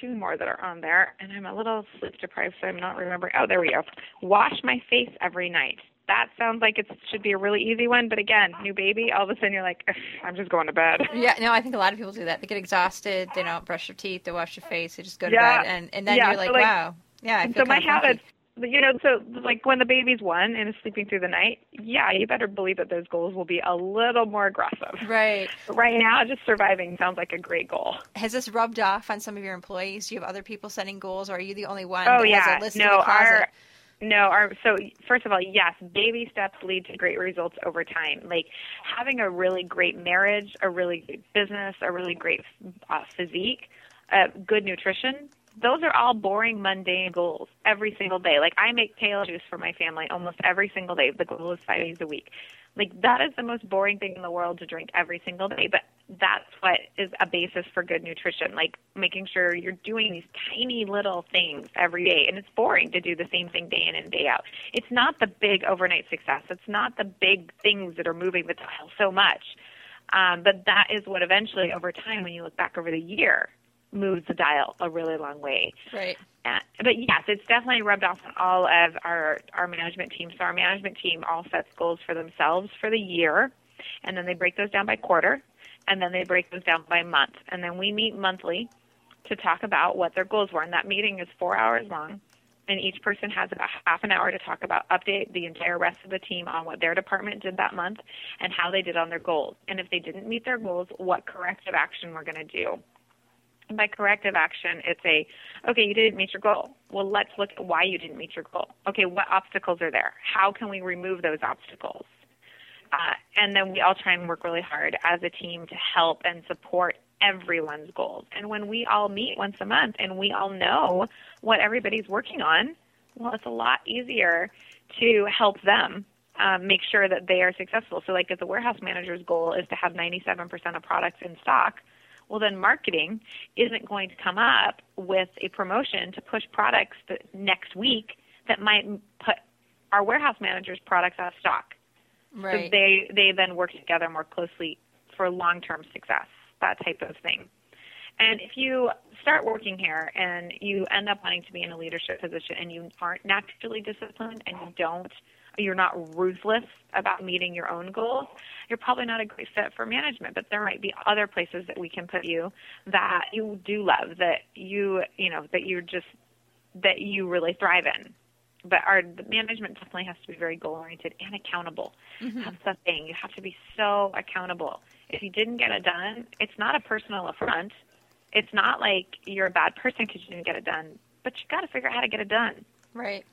Speaker 4: Two more that are on there, and I'm a little sleep deprived, so I'm not remembering. Oh, there we go. Wash my face every night. That sounds like it should be a really easy one, but again, new baby, all of a sudden you're like, I'm just going to bed. [LAUGHS]
Speaker 5: Yeah, no, I think a lot of people do that. They get exhausted, they don't brush their teeth, they wash their face, they just go to
Speaker 4: Yeah.
Speaker 5: bed, and and then
Speaker 4: Yeah,
Speaker 5: you're like,
Speaker 4: so, like-
Speaker 5: wow, yeah, I
Speaker 4: And so my habits, you know, so like when the baby's one and is sleeping through the night, yeah, you better believe that those goals will be a little more aggressive.
Speaker 5: Right.
Speaker 4: But right now, just surviving sounds like a great goal.
Speaker 5: Has this rubbed off on some of your employees? Do you have other people setting goals, or are you the only one
Speaker 4: Oh
Speaker 5: that
Speaker 4: yeah,
Speaker 5: has a list in
Speaker 4: no, our no, our so first of all, yes, baby steps lead to great results over time. Like having a really great marriage, a really great business, a really great uh, physique, uh, good nutrition. Those are all boring, mundane goals every single day. Like I make kale juice for my family almost every single day. The goal is five days a week. Like that is the most boring thing in the world to drink every single day, but that's what is a basis for good nutrition. Like making sure you're doing these tiny little things every day, and it's boring to do the same thing day in and day out. It's not the big overnight success. It's not the big things that are moving the dial so much. Um, but that is what eventually, over time, when you look back over the year, moves the dial a really long way.
Speaker 5: Right.
Speaker 4: Uh, but yes, it's definitely rubbed off on all of our our management team. So our management team all sets goals for themselves for the year, and then they break those down by quarter, and then they break those down by month, and then we meet monthly to talk about what their goals were. And that meeting is four hours long, and each person has about half an hour to talk about update the entire rest of the team on what their department did that month and how they did on their goals. And if they didn't meet their goals, what corrective action we're going to do. By corrective action, it's a, okay, you didn't meet your goal. Well, let's look at why you didn't meet your goal. Okay, what obstacles are there? How can we remove those obstacles? Uh, and then we all try and work really hard as a team to help and support everyone's goals. And when we all meet once a month and we all know what everybody's working on, well, it's a lot easier to help them um, make sure that they are successful. So, like, if the warehouse manager's goal is to have 97% of products in stock, well, then marketing isn't going to come up with a promotion to push products that next week that might put our warehouse manager's products out of stock. So
Speaker 5: Right.
Speaker 4: they they then work together more closely for long term success, that type of thing. And if you start working here and you end up wanting to be in a leadership position and you aren't naturally disciplined and you don't you're not ruthless about meeting your own goals, you're probably not a great fit for management. But there might be other places that we can put you that you do love, that you you know, that you're just that you really thrive in but our the management definitely has to be very goal oriented and accountable. Mm-hmm. That's the thing. You have to be so accountable. If you didn't get it done, it's not a personal affront. It's not like you're a bad person because you didn't get it done. But you got to figure out how to get it done.
Speaker 5: Right.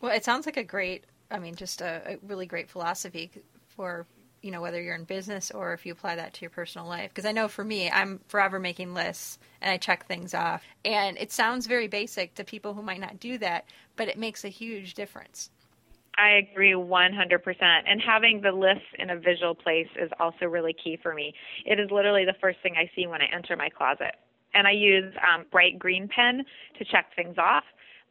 Speaker 5: Well, it sounds like a great, I mean, just a, a really great philosophy for, you know, whether you're in business or if you apply that to your personal life. Because I know for me, I'm forever making lists and I check things off. And it sounds very basic to people who might not do that, but it makes a huge difference.
Speaker 4: I agree 100%. And having the lists in a visual place is also really key for me. It is literally the first thing I see when I enter my closet. And I use um, bright green pen to check things off.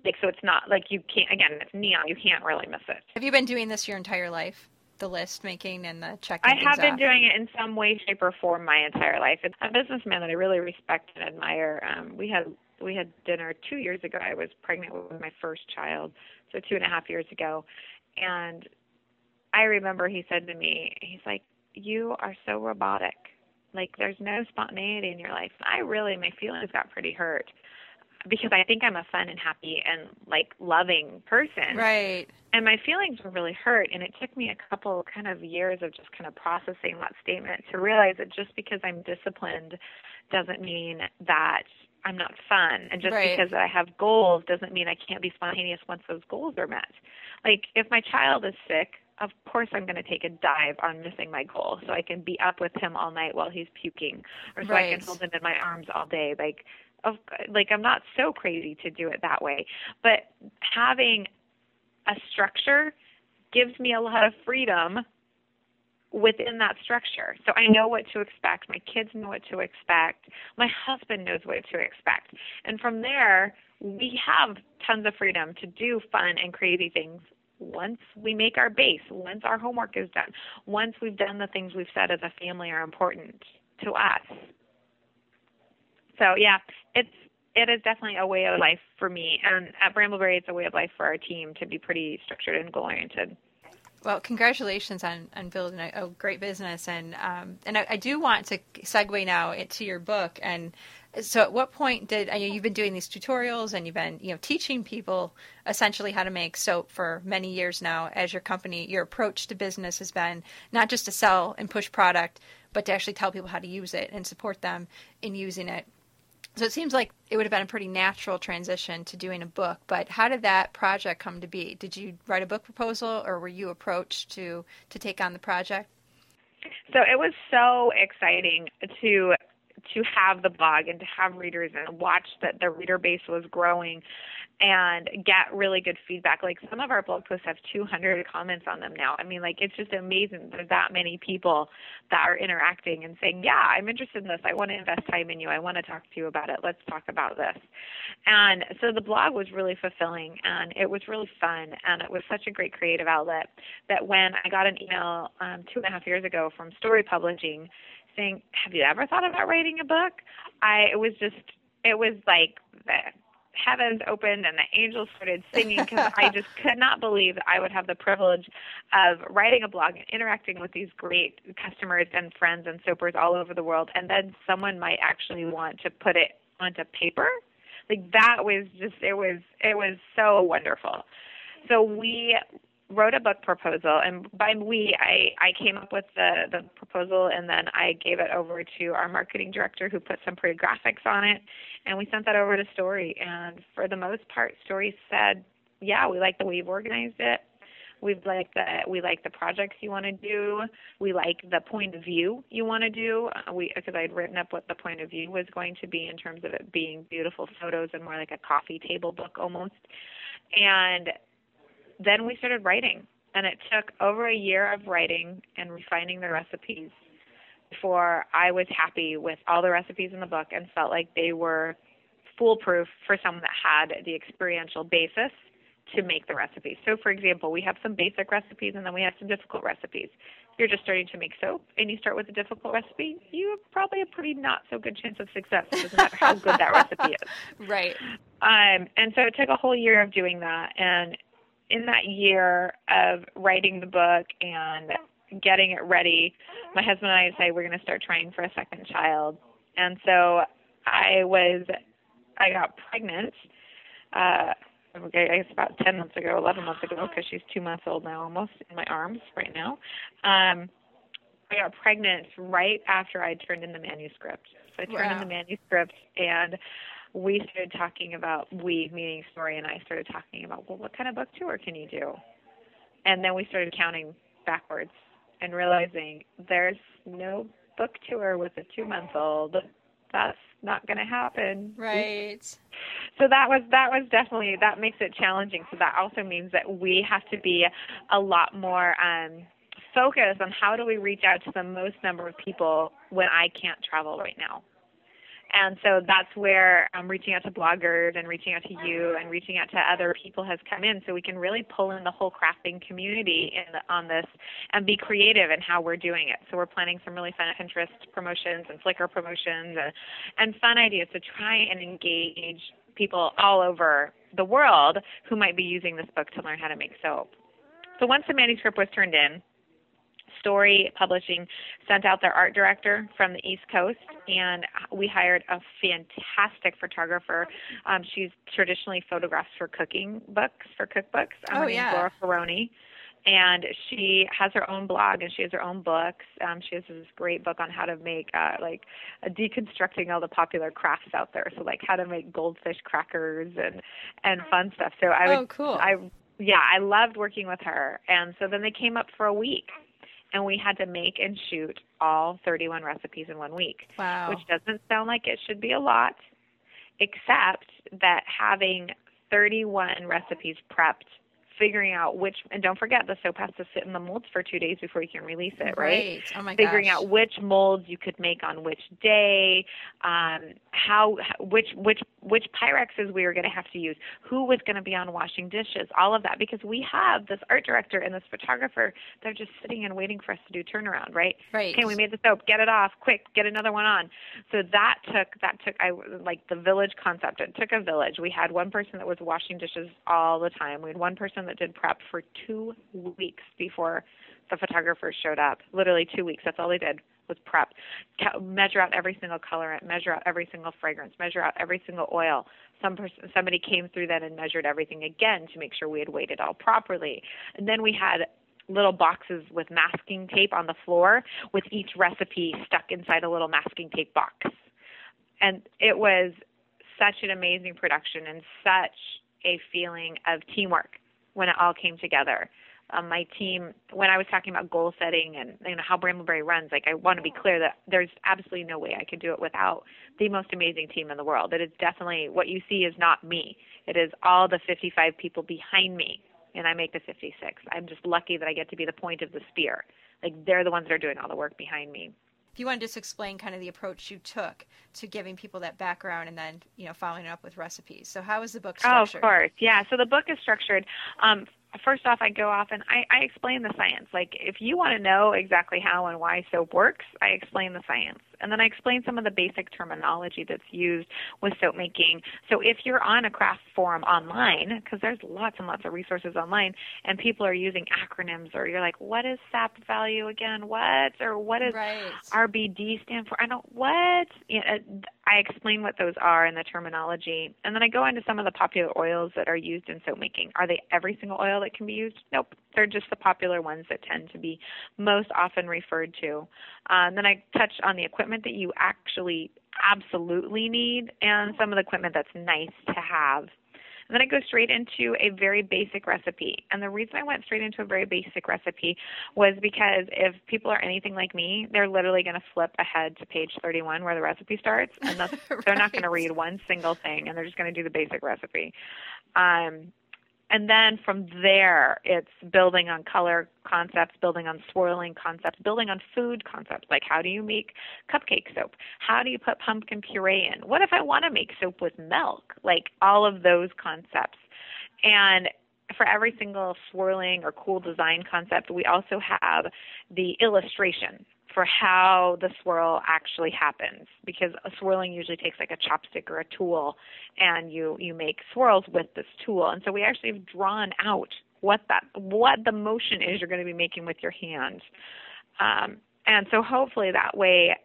Speaker 4: Like so, it's not like you can't. Again, it's neon. You can't really miss it.
Speaker 5: Have you been doing this your entire life? The list making and the checking
Speaker 4: I have been
Speaker 5: off?
Speaker 4: doing it in some way, shape, or form my entire life. It's a businessman that I really respect and admire. Um, we had we had dinner two years ago. I was pregnant with my first child, so two and a half years ago, and I remember he said to me, he's like, "You are so robotic. Like there's no spontaneity in your life." I really, my feelings got pretty hurt because I think I'm a fun and happy and like loving person
Speaker 5: Right.
Speaker 4: and my feelings were really hurt and it took me a couple kind of years of just kind of processing that statement to realize that just because i'm disciplined doesn't mean that I'm not fun. And just
Speaker 5: Right.
Speaker 4: because I have goals doesn't mean I can't be spontaneous once those goals are met. Like if my child is sick, of course I'm going to take a dive on missing my goal so I can be up with him all night while he's puking or so I can hold him in my arms all day. Like of like I'm not so crazy to do it that way. But having a structure gives me a lot of freedom within that structure. So I know what to expect. My kids know what to expect. My husband knows what to expect. And from there, we have tons of freedom to do fun and crazy things once we make our base, once our homework is done, once we've done the things we've said as a family are important to us. So yeah, it's it is definitely a way of life for me, and at Brambleberry, it's a way of life for our team to be pretty structured and goal oriented.
Speaker 5: Well, congratulations on, on building a, a great business, and um, and I, I do want to segue now into your book. And so, at what point did I know you've been doing these tutorials and you've been you know teaching people essentially how to make soap for many years now? As your company, your approach to business has been not just to sell and push product, but to actually tell people how to use it and support them in using it. So it seems like it would have been a pretty natural transition to doing a book. But how did that project come to be? Did you write a book proposal, or were you approached to to take on the project?
Speaker 4: So it was so exciting to to have the blog and to have readers and watch that the reader base was growing and get really good feedback. Like some of our blog posts have 200 comments on them now. I mean, like it's just amazing. There's that many people that are interacting and saying, "Yeah, I'm interested in this. I want to invest time in you. I want to talk to you about it. Let's talk about this." And so the blog was really fulfilling and it was really fun and it was such a great creative outlet that when I got an email um, two and a half years ago from Storey Publishing saying, "Have you ever thought about writing a book?" I it was just it was like heavens opened and the angels started singing because [LAUGHS] I just could not believe that I would have the privilege of writing a blog and interacting with these great customers and friends and soapers all over the world, and then someone might actually want to put it onto paper. Like that was just it was it was so wonderful. So we wrote a book proposal and by we I, I came up with the, the proposal and then I gave it over to our marketing director who put some pretty graphics on it and we sent that over to Storey and for the most part Storey said, Yeah, we like the way you've organized it. We like the we like the projects you want to do. We like the point of view you want to do. Uh, we because I'd written up what the point of view was going to be in terms of it being beautiful photos and more like a coffee table book almost. And then we started writing, and it took over a year of writing and refining the recipes before I was happy with all the recipes in the book and felt like they were foolproof for someone that had the experiential basis to make the recipes. So, for example, we have some basic recipes and then we have some difficult recipes. If you're just starting to make soap and you start with a difficult recipe, you have probably a pretty not so good chance of success. It doesn't matter how good that recipe is. [LAUGHS]
Speaker 5: Right.
Speaker 4: Um, and so it took a whole year of doing that. And in that year of writing the book and getting it ready, my husband and I decided we're going to start trying for a second child. And so I was, I got pregnant. Uh, okay, I guess about 10 months ago, 11 months ago, because she's two months old now, almost in my arms right now. Um, I got pregnant right after I turned in the manuscript. So I turned in the manuscript and we started talking about we meaning Storey and I started talking about well what kind of book tour can you do? And then we started counting backwards and realizing there's no book tour with a two month old. That's not gonna happen.
Speaker 5: Right.
Speaker 4: So that was that was definitely that makes it challenging. So that also means that we have to be a lot more um focused on how do we reach out to the most number of people when I can't travel right now. And so that's where um, reaching out to bloggers and reaching out to you and reaching out to other people has come in, so we can really pull in the whole crafting community the, on this and be creative in how we're doing it. So we're planning some really fun Pinterest promotions and Flickr promotions and, and fun ideas to try and engage people all over the world who might be using this book to learn how to make soap. So once the manuscript was turned in, Storey Publishing sent out their art director from the East Coast, and we hired a fantastic photographer. Um, she's traditionally photographed for cooking books, for cookbooks. Um,
Speaker 5: Oh,
Speaker 4: her
Speaker 5: yeah.
Speaker 4: Lara Ferroni. and she has her own blog and she has her own books. Um, she has this great book on how to make uh, like uh, deconstructing all the popular crafts out there. So like how to make goldfish crackers and and fun stuff. So I would,
Speaker 5: Oh, cool.
Speaker 4: I yeah, I loved working with her. And so then they came up for a week. And we had to make and shoot all 31 recipes in one week
Speaker 5: Wow.
Speaker 4: which doesn't sound like it should be a lot, except that having 31 recipes prepped, figuring out which, and don't forget the soap has to sit in the molds for two days before you can release it, right?
Speaker 5: Oh my
Speaker 4: figuring
Speaker 5: gosh.
Speaker 4: out which molds you could make on which day, um, how which which which Pyrexes we were going to have to use, who was going to be on washing dishes, all of that because we have this art director and this photographer. They're just sitting and waiting for us to do turnaround, right?
Speaker 5: Right.
Speaker 4: Okay, we made the soap. Get it off, quick. Get another one on. So that took that took I like the village concept. It took a village. We had one person that was washing dishes all the time. We had one person that did prep for two weeks before the photographers showed up. Literally two weeks. That's all they did was prep. Measure out every single colorant. Measure out every single fragrance. Measure out every single oil. Some person, somebody came through then and measured everything again to make sure we had weighed it all properly. And then we had little boxes with masking tape on the floor with each recipe stuck inside a little masking tape box. And it was such an amazing production and such a feeling of teamwork when it all came together. Um, my team, when I was talking about goal setting and you know how Brambleberry runs, like I want to be clear that there's absolutely no way I could do it without the most amazing team in the world. It is definitely what you see is not me. It is all the 55 people behind me, and I make the 56. I'm just lucky that I get to be the point of the spear. Like they're the ones that are doing all the work behind me.
Speaker 5: If you want to just explain kind of the approach you took to giving people that background and then, you know, following it up with recipes. So how is the book structured Oh,
Speaker 4: of course. Yeah. So the book is structured. Um, first off, I go off and I, I explain the science. Like, if you want to know exactly how and why soap works, I explain the science. And then I explain some of the basic terminology that's used with soap making. So if you're on a craft forum online, because there's lots and lots of resources online, and people are using acronyms, or you're like, what is SAP value again? What? Or what is
Speaker 5: Right.
Speaker 4: RBD stand for? I don't what. You uh, know, I explain what those are and the terminology, and then I go into some of the popular oils that are used in soap making. Are they every single oil that can be used? Nope. They're just the popular ones that tend to be most often referred to. And then I touch on the equipment that you actually absolutely need and some of the equipment that's nice to have. And then I go straight into a very basic recipe. And the reason I went straight into a very basic recipe was because if people are anything like me, they're literally going to flip ahead to page 31 where the recipe starts, and that's, [LAUGHS] they're not going to read one single thing, and they're just going to do the basic recipe. Um, and then from there, it's building on color concepts, building on swirling concepts, building on food concepts, like how do you make cupcake soap? How do you put pumpkin puree in? What if I want to make soap with milk? Like all of those concepts. And for every single swirling or cool design concept, we also have the illustration for how the swirl actually happens because a swirling usually takes like a chopstick or a tool and you you make swirls with this tool. And so we actually have drawn out what that what the motion is you're going to be making with your hands. Um, and so hopefully that way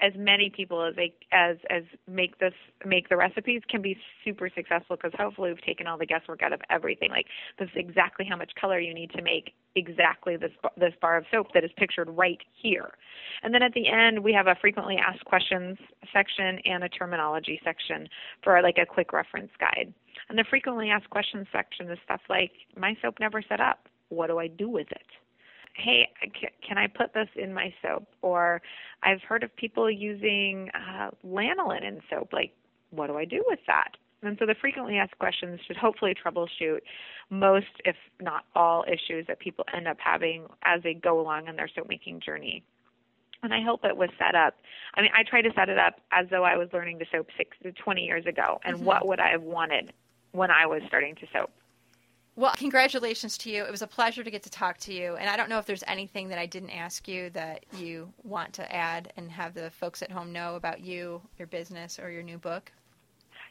Speaker 4: as many people as they as as make this make the recipes can be super successful because hopefully we've taken all the guesswork out of everything. Like this is exactly how much color you need to make exactly this this bar of soap that is pictured right here. And then at the end we have a frequently asked questions section and a terminology section for like a quick reference guide. And the frequently asked questions section is stuff like my soap never set up. What do i do with it hey, can I put this in my soap? Or I've heard of people using uh, lanolin in soap. Like, what do I do with that? And so the frequently asked questions should hopefully troubleshoot most, if not all, issues that people end up having as they go along in their soap making journey. And I hope it was set up. I mean, I try to set it up as though I was learning to soap six to 20 years ago. And what would I have wanted when I was starting to soap?
Speaker 5: Well, congratulations to you. It was a pleasure to get to talk to you. And I don't know if there's anything that I didn't ask you that you want to add and have the folks at home know about you, your business, or your new book.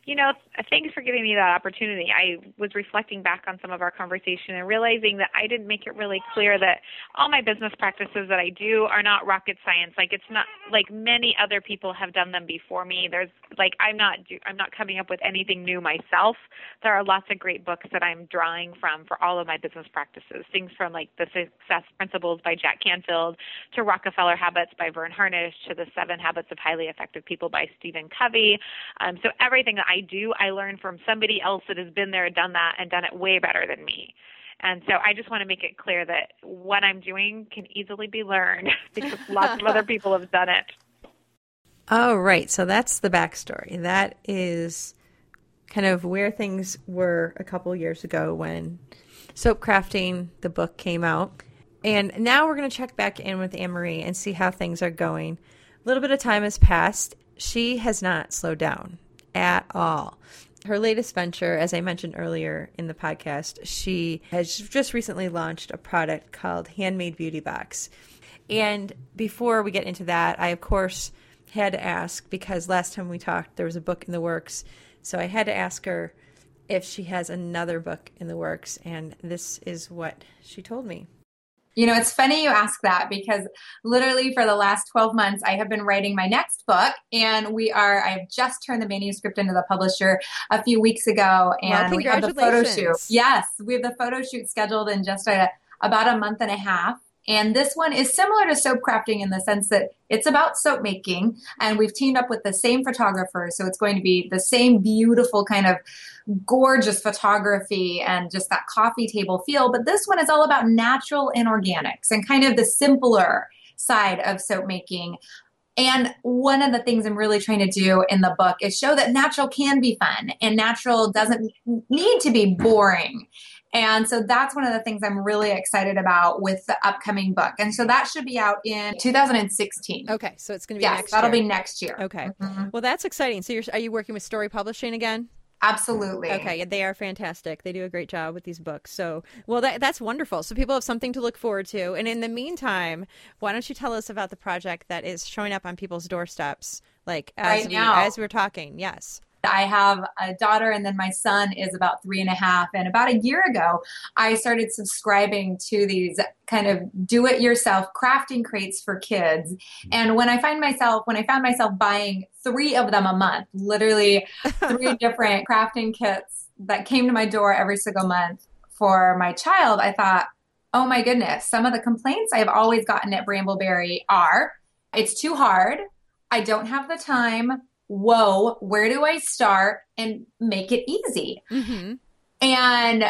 Speaker 4: You know, thanks for giving me that opportunity. I was reflecting back on some of our conversation and realizing that I didn't make it really clear that all my business practices that I do are not rocket science. Like it's not like many other people have done them before me. There's like I'm not I'm not coming up with anything new myself. There are lots of great books that I'm drawing from for all of my business practices. Things from like The Success Principles by Jack Canfield to Rockefeller Habits by Verne Harnish to The Seven Habits of Highly Effective People by Stephen Covey. Um, so everything that I I do, I learn from somebody else that has been there, done that, and done it way better than me. And so I just want to make it clear that what I'm doing can easily be learned [LAUGHS] because lots of other [LAUGHS] people have done it.
Speaker 3: Oh, right. So that's the backstory. That is kind of where things were a couple years ago when Soap Crafting, the book, came out. And now we're going to check back in with Anne Marie and see how things are going. A little bit of time has passed. She has not slowed down at all. Her latest venture, as I mentioned earlier in the podcast, she has just recently launched a product called Handmade Beauty Box. And before we get into that, I, of course, had to ask because last time we talked, there was a book in the works. So I had to ask her if she has another book in the works. And this is what she told me.
Speaker 6: You know, it's funny you ask that because literally for the last 12 months, I have been writing my next book. And we are, I've just turned the manuscript into the publisher a few weeks ago. And
Speaker 3: well,
Speaker 6: we have the photo shoot. Yes, we have the photo shoot scheduled in just a, about a month and a half. And this one is similar to soap crafting in the sense that it's about soap making and we've teamed up with the same photographer. So it's going to be the same beautiful kind of gorgeous photography and just that coffee table feel. But this one is all about natural and organics and kind of the simpler side of soap making. And one of the things I'm really trying to do in the book is show that natural can be fun and natural doesn't need to be boring. And so that's one of the things I'm really excited about with the upcoming book. And so that should be out in 2016.
Speaker 3: Okay, so it's going to be
Speaker 6: yes,
Speaker 3: next
Speaker 6: that'll
Speaker 3: year.
Speaker 6: be next year.
Speaker 3: Okay. Mm-hmm. Well, that's exciting. So you're are you working with Storey Publishing again?
Speaker 6: Absolutely.
Speaker 3: Okay, they are fantastic. They do a great job with these books. So, well, that, that's wonderful. So people have something to look forward to. And in the meantime, why don't you tell us about the project that is showing up on people's doorsteps, like as
Speaker 6: right
Speaker 3: we
Speaker 6: now.
Speaker 3: as we're talking? Yes.
Speaker 6: I have a daughter, and then my son is about three and a half. And about a year ago, I started subscribing to these kind of do-it-yourself crafting crates for kids. And when I find myself, when I found myself buying three of them a month, literally three [LAUGHS] different crafting kits that came to my door every single month for my child, I thought, oh my goodness, some of the complaints I've always gotten at Brambleberry are it's too hard. I don't have the time whoa, where do I start and make it easy?
Speaker 3: Mm-hmm.
Speaker 6: And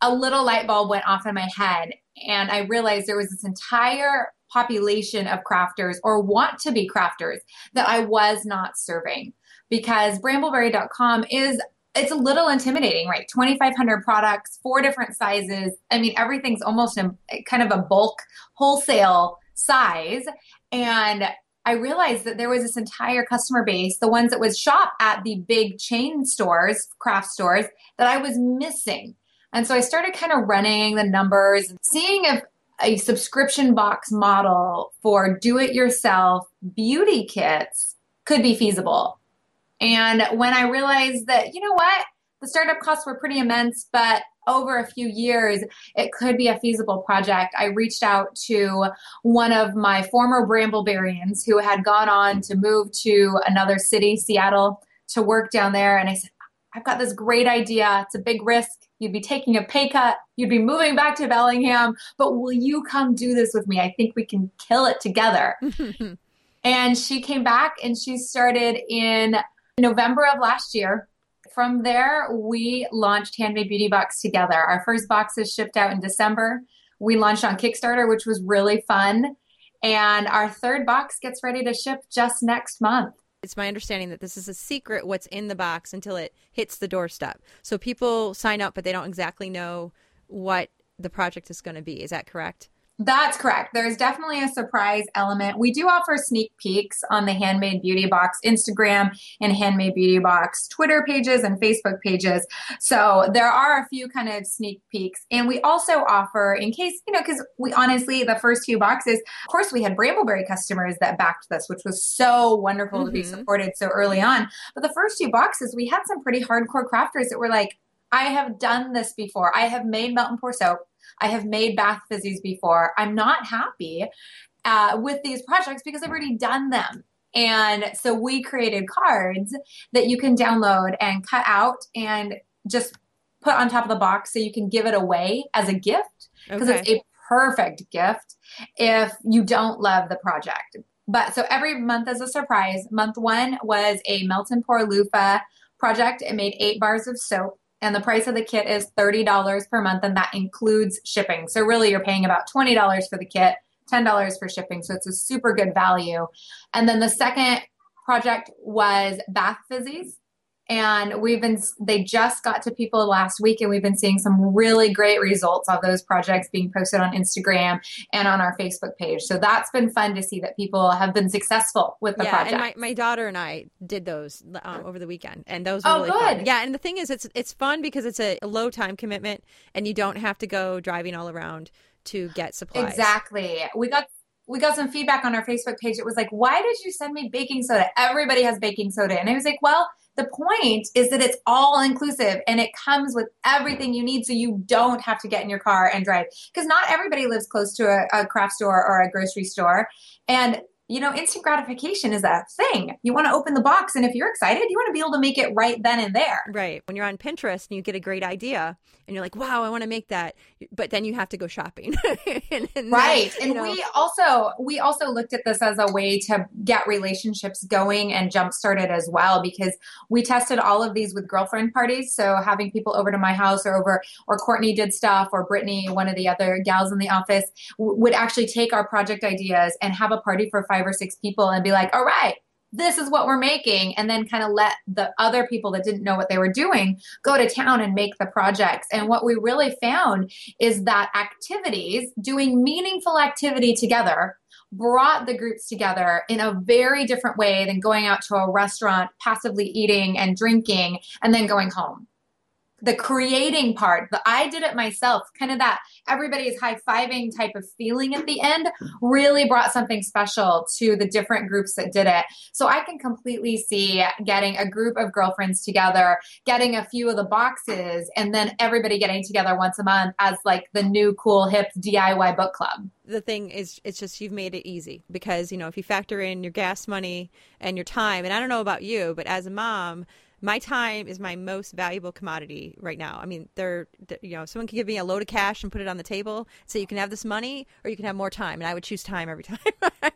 Speaker 6: a little light bulb went off in my head. And I realized there was this entire population of crafters or want to be crafters that I was not serving because brambleberry.com is it's a little intimidating, right? 2,500 products, four different sizes. I mean, everything's almost in kind of a bulk wholesale size. And I realized that there was this entire customer base, the ones that would shop at the big chain stores, craft stores, that I was missing. And so I started kind of running the numbers, seeing if a subscription box model for do it yourself beauty kits could be feasible. And when I realized that, you know what, the startup costs were pretty immense, but over a few years, it could be a feasible project. I reached out to one of my former Brambleberrians who had gone on to move to another city, Seattle, to work down there. And I said, I've got this great idea. It's a big risk. You'd be taking a pay cut. You'd be moving back to Bellingham, but will you come do this with me? I think we can kill it together. [LAUGHS] and she came back and she started in November of last year from there, we launched Handmade Beauty Box together. Our first boxes shipped out in December. We launched on Kickstarter, which was really fun. And our third box gets ready to ship just next month.
Speaker 3: It's my understanding that this is a secret what's in the box until it hits the doorstep. So people sign up, but they don't exactly know what the project is going to be. Is that correct?
Speaker 6: That's correct. There's definitely a surprise element. We do offer sneak peeks on the Handmade Beauty Box Instagram and Handmade Beauty Box Twitter pages and Facebook pages. So there are a few kind of sneak peeks. And we also offer, in case, you know, because we honestly, the first few boxes, of course, we had Brambleberry customers that backed this, which was so wonderful mm-hmm. to be mm-hmm. supported so early on. But the first few boxes, we had some pretty hardcore crafters that were like, I have done this before. I have made melt and pour soap. I have made bath fizzies before. I'm not happy uh, with these projects because I've already done them. And so we created cards that you can download and cut out and just put on top of the box so you can give it away as a gift because okay. it's a perfect gift if you don't love the project. But so every month is a surprise. Month one was a melt and pour loofah project. It made eight bars of soap and the price of the kit is $30 per month and that includes shipping. So really you're paying about $20 for the kit, $10 for shipping. So it's a super good value. And then the second project was bath fizzies and we've been they just got to people last week and we've been seeing some really great results of those projects being posted on instagram and on our facebook page so that's been fun to see that people have been successful with the
Speaker 7: yeah,
Speaker 6: project
Speaker 7: and my, my daughter and i did those um, over the weekend and those were oh, really good. fun yeah and the thing is it's it's fun because it's a low time commitment and you don't have to go driving all around to get supplies
Speaker 6: exactly we got we got some feedback on our Facebook page. It was like, why did you send me baking soda? Everybody has baking soda. And I was like, well, the point is that it's all inclusive and it comes with everything you need so you don't have to get in your car and drive. Because not everybody lives close to a, a craft store or a grocery store. And you know, instant gratification is a thing. You want to open the box, and if you're excited, you want to be able to make it right then and there.
Speaker 7: Right. When you're on Pinterest and you get a great idea, and you're like, "Wow, I want to make that," but then you have to go shopping. [LAUGHS]
Speaker 6: and, and right. Then, and know. we also we also looked at this as a way to get relationships going and jump started as well because we tested all of these with girlfriend parties. So having people over to my house or over, or Courtney did stuff, or Brittany, one of the other gals in the office, w- would actually take our project ideas and have a party for five or six people and be like, all right, this is what we're making and then kind of let the other people that didn't know what they were doing go to town and make the projects. And what we really found is that activities doing meaningful activity together brought the groups together in a very different way than going out to a restaurant passively eating and drinking and then going home the creating part, the I did it myself, kind of that everybody is high fiving type of feeling at the end, really brought something special to the different groups that did it. So I can completely see getting a group of girlfriends together, getting a few of the boxes, and then everybody getting together once a month as like the new cool hip DIY book club
Speaker 7: the thing is it's just you've made it easy because you know if you factor in your gas money and your time and i don't know about you but as a mom my time is my most valuable commodity right now. I mean, they're, they're, you know, someone can give me a load of cash and put it on the table, so you can have this money or you can have more time, and I would choose time every [LAUGHS] time.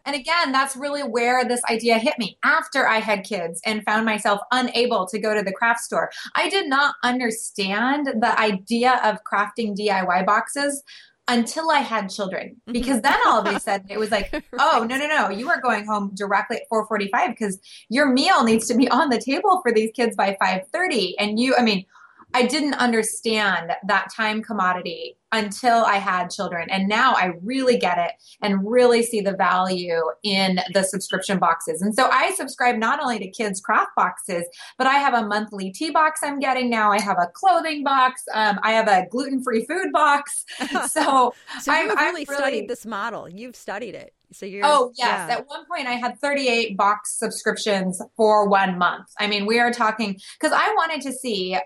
Speaker 6: and again, that's really where this idea hit me after I had kids and found myself unable to go to the craft store. I did not understand the idea of crafting DIY boxes until I had children, mm-hmm. because then all of a sudden it was like, [LAUGHS] oh no no no, you are going home directly at four forty five because your meal needs to be on the table for these kids by five thirty, and you, I mean, I didn't understand that time commodity until I had children. And now I really get it and really see the value in the subscription boxes. And so I subscribe not only to kids' craft boxes, but I have a monthly tea box I'm getting now. I have a clothing box. Um, I have a gluten free food box. [LAUGHS] So,
Speaker 7: so you've really, really studied this model. You've studied it. So you're
Speaker 6: Oh yes. Yeah. At one point I had 38 box subscriptions for one month. I mean, we are talking because I wanted to see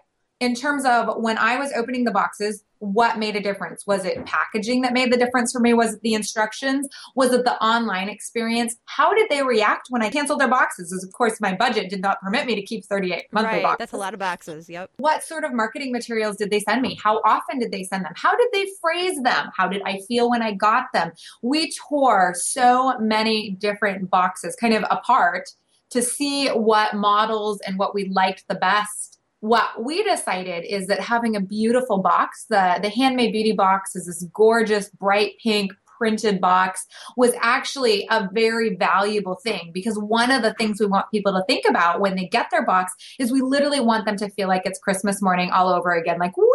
Speaker 6: in terms of when I was opening the boxes, what made a difference? Was it packaging that made the difference for me? Was it the instructions? Was it the online experience? How did they react when I canceled their boxes? As of course, my budget did not permit me to keep 38 monthly right, boxes.
Speaker 7: That's a lot of boxes. Yep.
Speaker 6: What sort of marketing materials did they send me? How often did they send them? How did they phrase them? How did I feel when I got them? We tore so many different boxes kind of apart to see what models and what we liked the best what we decided is that having a beautiful box, the, the handmade beauty box is this gorgeous, bright pink printed box was actually a very valuable thing because one of the things we want people to think about when they get their box is we literally want them to feel like it's Christmas morning all over again. Like, wee,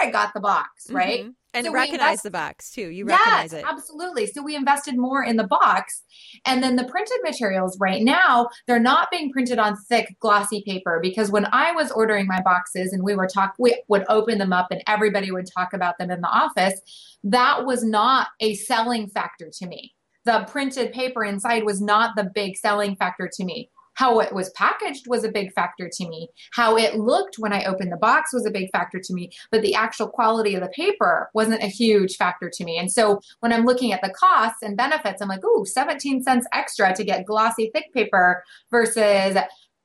Speaker 6: I got the box, right? Mm-hmm.
Speaker 3: And
Speaker 6: So
Speaker 3: recognize
Speaker 6: invest-
Speaker 3: the box too. You
Speaker 6: yes,
Speaker 3: recognize it.
Speaker 6: absolutely. So we invested more in the box. And then the printed materials right now, they're not being printed on thick, glossy paper because when I was ordering my boxes and we were talk we would open them up and everybody would talk about them in the office, that was not a selling factor to me. The printed paper inside was not the big selling factor to me. How it was packaged was a big factor to me. How it looked when I opened the box was a big factor to me. But the actual quality of the paper wasn't a huge factor to me. And so when I'm looking at the costs and benefits, I'm like, ooh, 17 cents extra to get glossy thick paper versus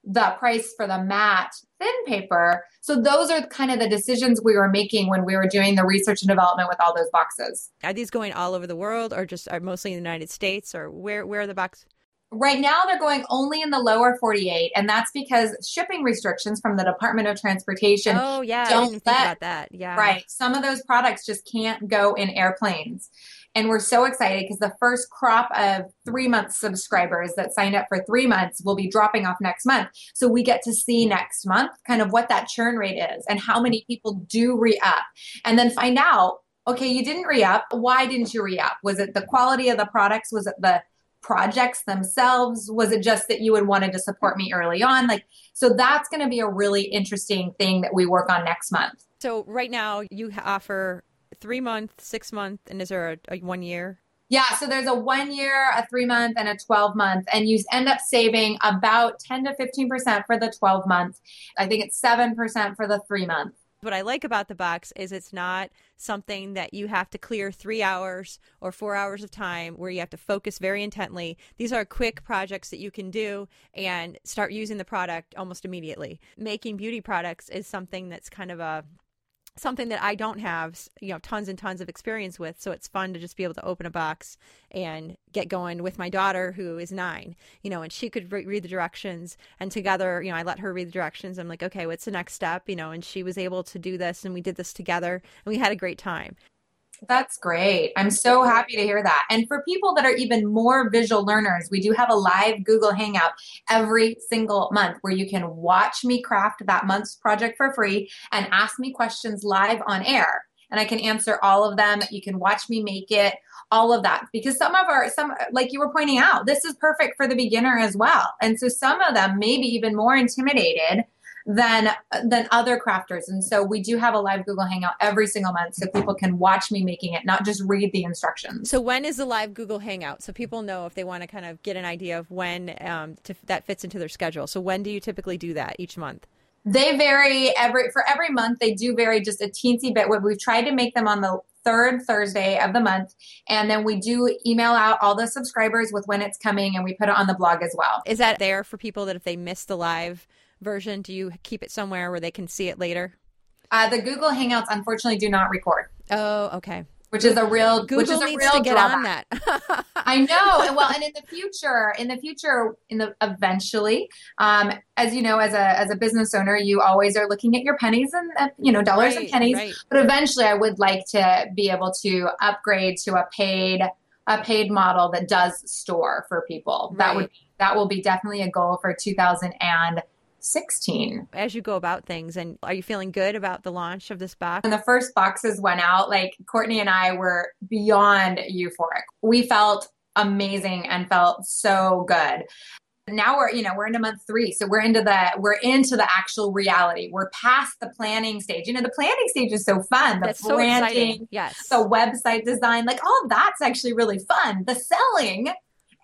Speaker 6: the price for the matte thin paper. So those are kind of the decisions we were making when we were doing the research and development with all those boxes.
Speaker 3: Are these going all over the world, or just are mostly in the United States, or where where are the box?
Speaker 6: Right now, they're going only in the lower 48, and that's because shipping restrictions from the Department of Transportation.
Speaker 3: Oh yeah,
Speaker 6: don't let-
Speaker 3: about that. Yeah,
Speaker 6: Right. Some of those products just can't go in airplanes. And we're so excited because the first crop of three month subscribers that signed up for three months will be dropping off next month. So we get to see next month kind of what that churn rate is and how many people do re up. And then find out, okay, you didn't re up. Why didn't you re up? Was it the quality of the products? Was it the projects themselves? Was it just that you had wanted to support me early on? Like, so that's going to be a really interesting thing that we work on next month.
Speaker 3: So right now you offer three month, six month, and is there a, a one year?
Speaker 6: Yeah, so there's a one year, a three month, and a 12 month, and you end up saving about 10 to 15% for the 12 month. I think it's 7% for the three month.
Speaker 3: What I like about the box is it's not something that you have to clear three hours or four hours of time where you have to focus very intently. These are quick projects that you can do and start using the product almost immediately. Making beauty products is something that's kind of a something that I don't have, you know, tons and tons of experience with. So it's fun to just be able to open a box and get going with my daughter who is nine, you know, and she could re- read the directions and together, you know, I let her read the directions. I'm like, okay, what's the next step? You know, and she was able to do this and we did this together and we had a great time.
Speaker 6: That's great. I'm so happy to hear that. And for people that are even more visual learners, we do have a live Google Hangout every single month where you can watch me craft that month's project for free and ask me questions live on air. And I can answer all of them. You can watch me make it, all of that. Because some of our, some, like you were pointing out, this is perfect for the beginner as well. And so some of them may be even more intimidated than than other crafters and so we do have a live google hangout every single month so people can watch me making it not just read the instructions
Speaker 3: So when is the live Google Hangout? So people know if they want to kind of get an idea of when um, to, that fits into their schedule. So when do you typically do that each month?
Speaker 6: they vary every for every month they do vary just a teensy bit what we've tried to make them on the third thursday of the month and then we do email out all the subscribers with when it's coming and we put it on the blog as well
Speaker 3: Is that there for people that if they miss the live version, do you keep it somewhere where they can see it later?
Speaker 6: uh, the google hangouts unfortunately do not record
Speaker 3: Oh, okay.
Speaker 6: which is a real
Speaker 3: Google
Speaker 6: which is a
Speaker 3: needs
Speaker 6: real
Speaker 3: to get
Speaker 6: drawback.
Speaker 3: on that.
Speaker 6: I know. Well, and in the future, in the future, in the eventually, um, as you know, as a as a business owner, you always are looking at your pennies and uh, you know dollars and pennies.
Speaker 3: right.
Speaker 6: But eventually, I would like to be able to upgrade to a paid a paid model that does store for people. That would
Speaker 3: Right.
Speaker 6: that will be definitely a goal for 2016.
Speaker 3: As you go about things, and are you feeling good about the launch of this box?
Speaker 6: When the first boxes went out, like Courtney and I were beyond euphoric. We felt amazing and felt so good. Now we're, you know, we're into month three. So we're into the we're into the actual reality. We're past the planning stage. You know, the planning stage is so fun. The
Speaker 3: That's so
Speaker 6: branding,
Speaker 3: exciting. Yes.
Speaker 6: the website design, like all that's actually really fun. The selling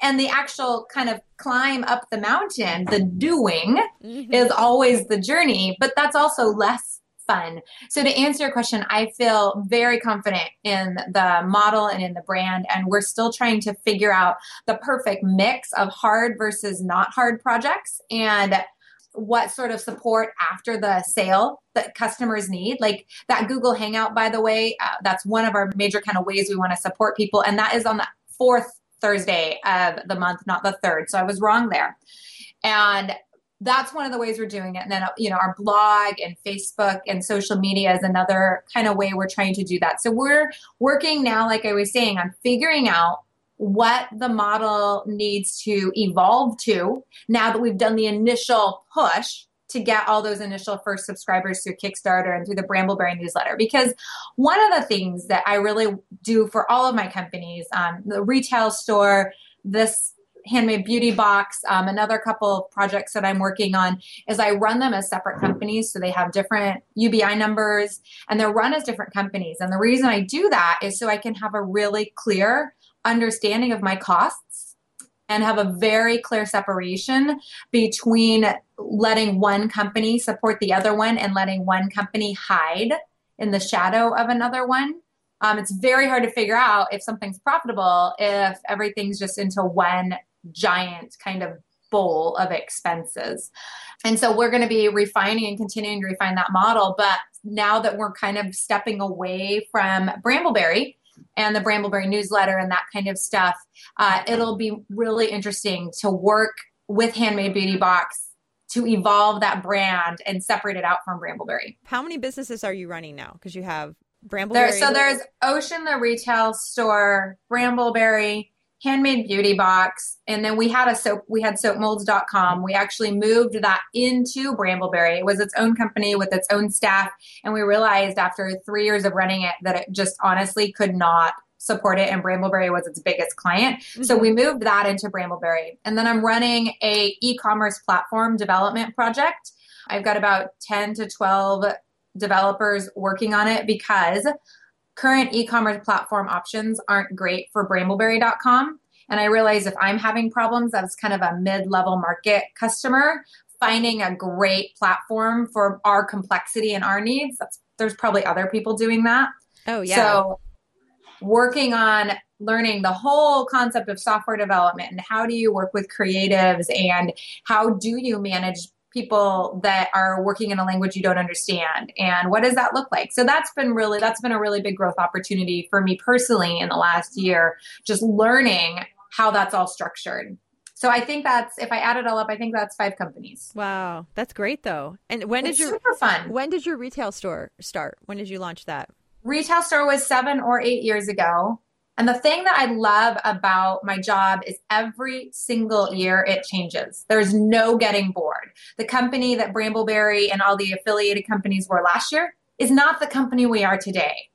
Speaker 6: and the actual kind of climb up the mountain, the doing
Speaker 3: Mhm.
Speaker 6: is always the journey, but that's also less fun. So to answer your question, I feel very confident in the model and in the brand and we're still trying to figure out the perfect mix of hard versus not hard projects and what sort of support after the sale that customers need like that google hangout by the way uh, that's one of our major kind of ways we want to support people and that is on the fourth thursday of the month not the third. So i was wrong there. And that's one of the ways we're doing it. And then you know our blog and facebook and social media is another kind of way we're trying to do that. So we're working now like i was saying on figuring out what the model needs to evolve to now that we've done the initial push to get all those initial first subscribers through Kickstarter and through the Brambleberry newsletter. Because one of the things that I really do for all of my companies, um, the retail store, this handmade beauty box, um, another couple of projects that I'm working on is I run them as separate companies. So they have different UBI numbers and they're run as different companies. And the reason I do that is so I can have a really clear understanding of my costs and have a very clear separation between letting one company support the other one and letting one company hide in the shadow of another one. Um, it's very hard to figure out if something's profitable if everything's just into one giant kind of bowl of expenses. And so we're going to be refining and continuing to refine that model. But now that we're kind of stepping away from Brambleberry, and the Brambleberry newsletter and that kind of stuff, uh, it'll be really interesting to work with Handmade Beauty Box to evolve that brand and separate it out from Brambleberry.
Speaker 7: How many businesses are you running now? Because you have Brambleberry.
Speaker 6: There, so there's Otion, the retail store, Brambleberry, handmade beauty box. And then we had a soap we had soapmolds.com we actually moved that into brambleberry. It was its own company with its own staff. And we realized after three years of running it that it just honestly could not support it. And brambleberry was its biggest client. Mm-hmm. so we moved that into brambleberry. And then i'm running a e-commerce platform development project. I've got about 10 to 12 developers working on it because current e-commerce platform options aren't great for brambleberry.com and i realize if i'm having problems as kind of a mid-level market customer. Finding a great platform for our complexity and our needs that's there's probably other people doing that.
Speaker 7: Oh yeah.
Speaker 6: So working on learning the whole concept of software development and how do you work with creatives and how do you manage people that are working in a language you don't understand and what does that look like so that's been really that's been a really big growth opportunity for me personally in the last year just learning how that's all structured so I think that's if I add it all up, I think that's five companies.
Speaker 7: Wow, that's great though. And when
Speaker 6: it's
Speaker 7: did your
Speaker 6: super fun?
Speaker 7: When did your retail store start? When did you launch that?
Speaker 6: Retail store was seven or eight years ago. And the thing that I love about my job is every single year it changes. There's no getting bored. The company that Brambleberry and all the affiliated companies were last year is not the company we are today.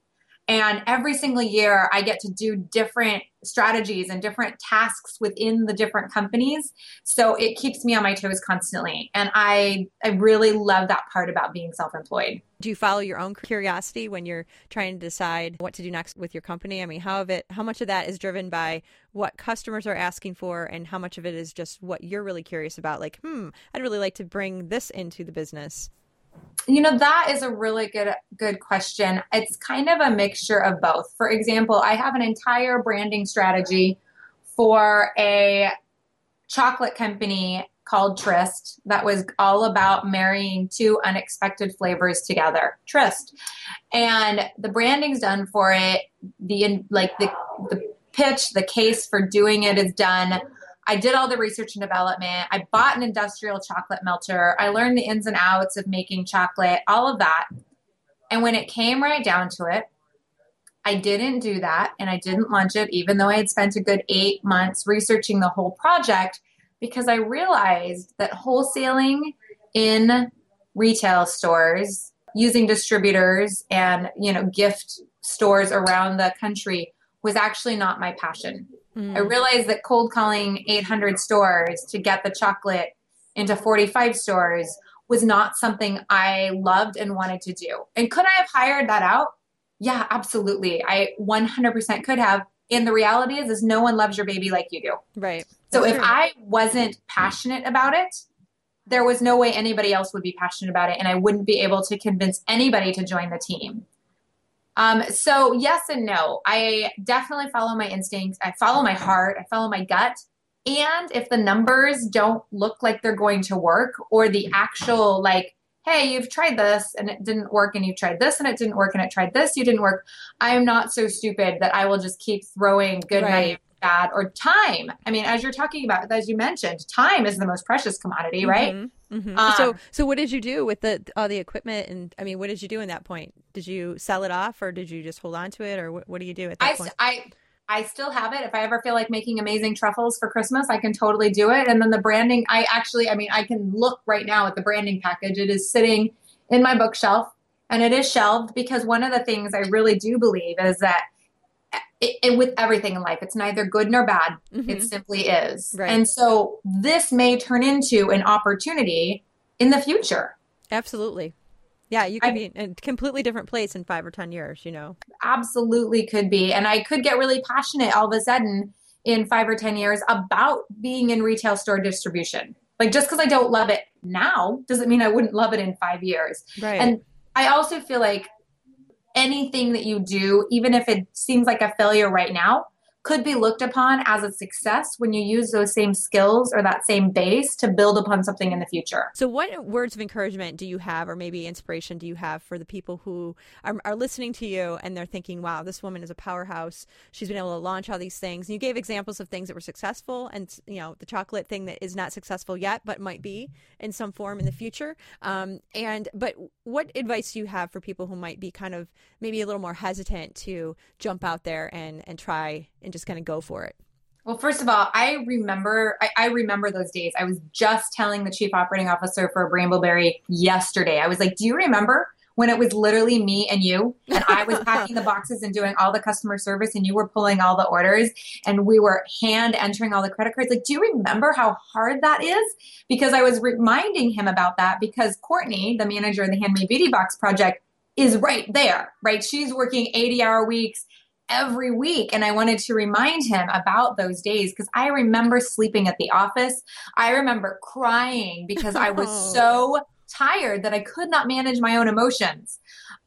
Speaker 6: And every single year, I get to do different strategies and different tasks within the different companies. So it keeps me on my toes constantly. And I, I really love that part about being self employed.
Speaker 7: Do you follow your own curiosity when you're trying to decide what to do next with your company? I mean, how of it, how much of that is driven by what customers are asking for, and how much of it is just what you're really curious about? Like, hmm, I'd really like to bring this into the business.
Speaker 6: You know, that is a really good good question. It's kind of a mixture of both. For example, I have an entire branding strategy for a chocolate company called Tryst that was all about marrying two unexpected flavors together. Tryst. And the branding's done for it. The like the the pitch, the case for doing it is done. I did all the research and development. I bought an industrial chocolate melter. I learned the ins and outs of making chocolate, all of that. And when it came right down to it, I didn't do that and I didn't launch it, even though I had spent a good eight months researching the whole project, because I realized that wholesaling in retail stores using distributors and you know gift stores around the country was actually not my passion. Mm. I realized that cold calling 800 stores to get the chocolate into 45 stores was not something I loved and wanted to do. And could I have hired that out? Yeah, absolutely. I 100% could have. And the reality is, is no one loves your baby like you do.
Speaker 7: Right.
Speaker 6: So That's if true. I wasn't passionate about it, there was no way anybody else would be passionate about it, and I wouldn't be able to convince anybody to join the team. Um, so yes and no. I definitely follow my instincts. I follow my heart. I follow my gut. And if the numbers don't look like they're going to work, or the actual like, hey, you've tried this and it didn't work, and you've tried this and it didn't work, and it tried this, you didn't work. I am not so stupid that I will just keep throwing good right. money bad or time. I mean, as you're talking about, as you mentioned, time is the most precious commodity, right?
Speaker 7: Mm-hmm, mm-hmm. Um, so, so what did you do with the all the equipment? And I mean, what did you do in that point? Did you sell it off, or did you just hold on to it, or what, what do you do at that
Speaker 6: I,
Speaker 7: point?
Speaker 6: I I still have it. If I ever feel like making amazing truffles for Christmas, I can totally do it. And then the branding, I actually, I mean, I can look right now at the branding package. It is sitting in my bookshelf and it is shelved because one of the things I really do believe is that it, it, with everything in life, it's neither good nor bad. Mm-hmm. It simply is. Right. And so this may turn into an opportunity in the future.
Speaker 7: Absolutely. Yeah, you could I, be in a completely different place in five or 10 years, you know?
Speaker 6: Absolutely could be. And I could get really passionate all of a sudden in five or 10 years about being in retail store distribution. Like just because I don't love it now doesn't mean I wouldn't love it in five years. Right. And I also feel like anything that you do, even if it seems like a failure right now, could be looked upon as a success when you use those same skills or that same base to build upon something in the future.
Speaker 7: So, what words of encouragement do you have, or maybe inspiration do you have for the people who are, are listening to you and they're thinking, wow, this woman is a powerhouse. She's been able to launch all these things. You gave examples of things that were successful and, you know, the chocolate thing that is not successful yet, but might be in some form in the future. Um, and, but what advice do you have for people who might be kind of maybe a little more hesitant to jump out there and, and try and just kind of go for it?
Speaker 6: Well, first of all, I remember I, I, remember those days. I was just telling the chief operating officer for Brambleberry yesterday. I was like, "Do you remember when it was literally me and you, and I was packing the boxes and doing all the customer service, and you were pulling all the orders, and we were hand entering all the credit cards? Like, do you remember how hard that is? Because I was reminding him about that because Courtney, the manager of the Handmade Beauty Box project, is right there. Right, she's working eighty-hour weeks every week. And I wanted to remind him about those days because I remember sleeping at the office. I remember crying because I was [LAUGHS] so tired that I could not manage my own emotions.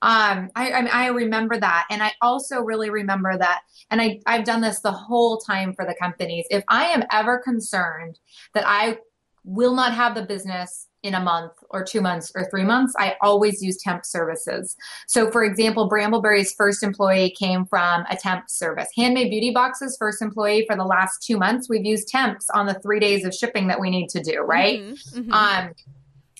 Speaker 6: Um, I, I, I remember that. And I also really remember that. And I, I've done this the whole time for the companies. If I am ever concerned that I will not have the business in a month or two months or three months, I always use temp services. So, for example, Brambleberry's first employee came from a temp service. Handmade Beauty Box's first employee for the last two months, we've used temps on the three days of shipping that we need to do, right? Mm-hmm, mm-hmm. Um,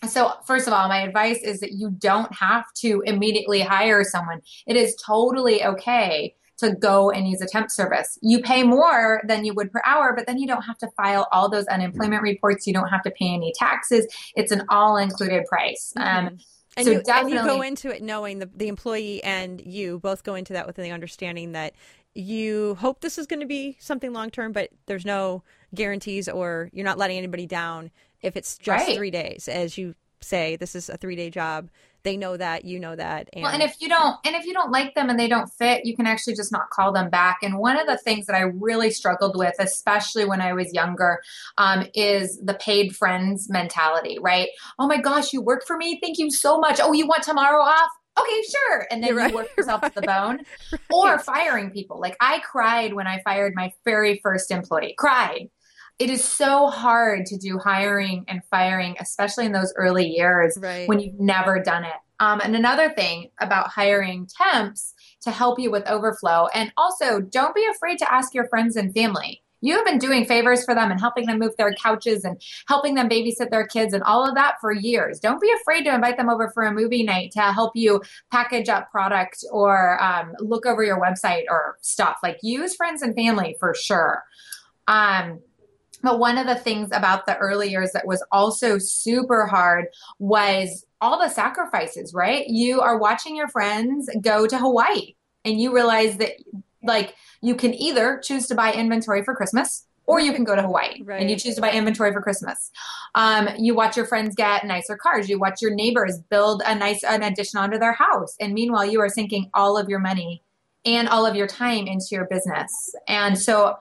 Speaker 6: so, first of all, my advice is that you don't have to immediately hire someone. It is totally okay to go and use a temp service. You pay more than you would per hour, but then you don't have to file all those unemployment reports. You don't have to pay any taxes. It's an all included price. Mm-hmm. Um,
Speaker 7: and, so you, definitely, and you go into it knowing the, the employee and you both go into that with the understanding that you hope this is going to be something long term, but there's no guarantees or you're not letting anybody down if it's just right. three days. As you say, this is a three day job they know that you know that
Speaker 6: and well and if you don't and if you don't like them and they don't fit you can actually just not call them back and one of the things that i really struggled with especially when i was younger um, is the paid friends mentality right oh my gosh you work for me thank you so much oh you want tomorrow off okay, sure. And then you work [LAUGHS] yourself right. to the bone. [LAUGHS] Right. Or firing people. Like I cried when I fired my very first employee. Cried it is so hard to do hiring and firing, especially in those early years right. when you've never done it. Um, and another thing about hiring temps to help you with overflow, and also don't be afraid to ask your friends and family. You have been doing favors for them and helping them move their couches and helping them babysit their kids and all of that for years. Don't be afraid to invite them over for a movie night to help you package up product or um, look over your website or stuff. Like use friends and family for sure. Um, but one of the things about the early years that was also super hard was all the sacrifices, right? You are watching your friends go to Hawaii and you realize that like you can either choose to buy inventory for Christmas or you can go to Hawaii right. and you choose to buy inventory for Christmas. Um, you watch your friends get nicer cars. You watch your neighbors build a nice an addition onto their house, and meanwhile you are sinking all of your money and all of your time into your business. And so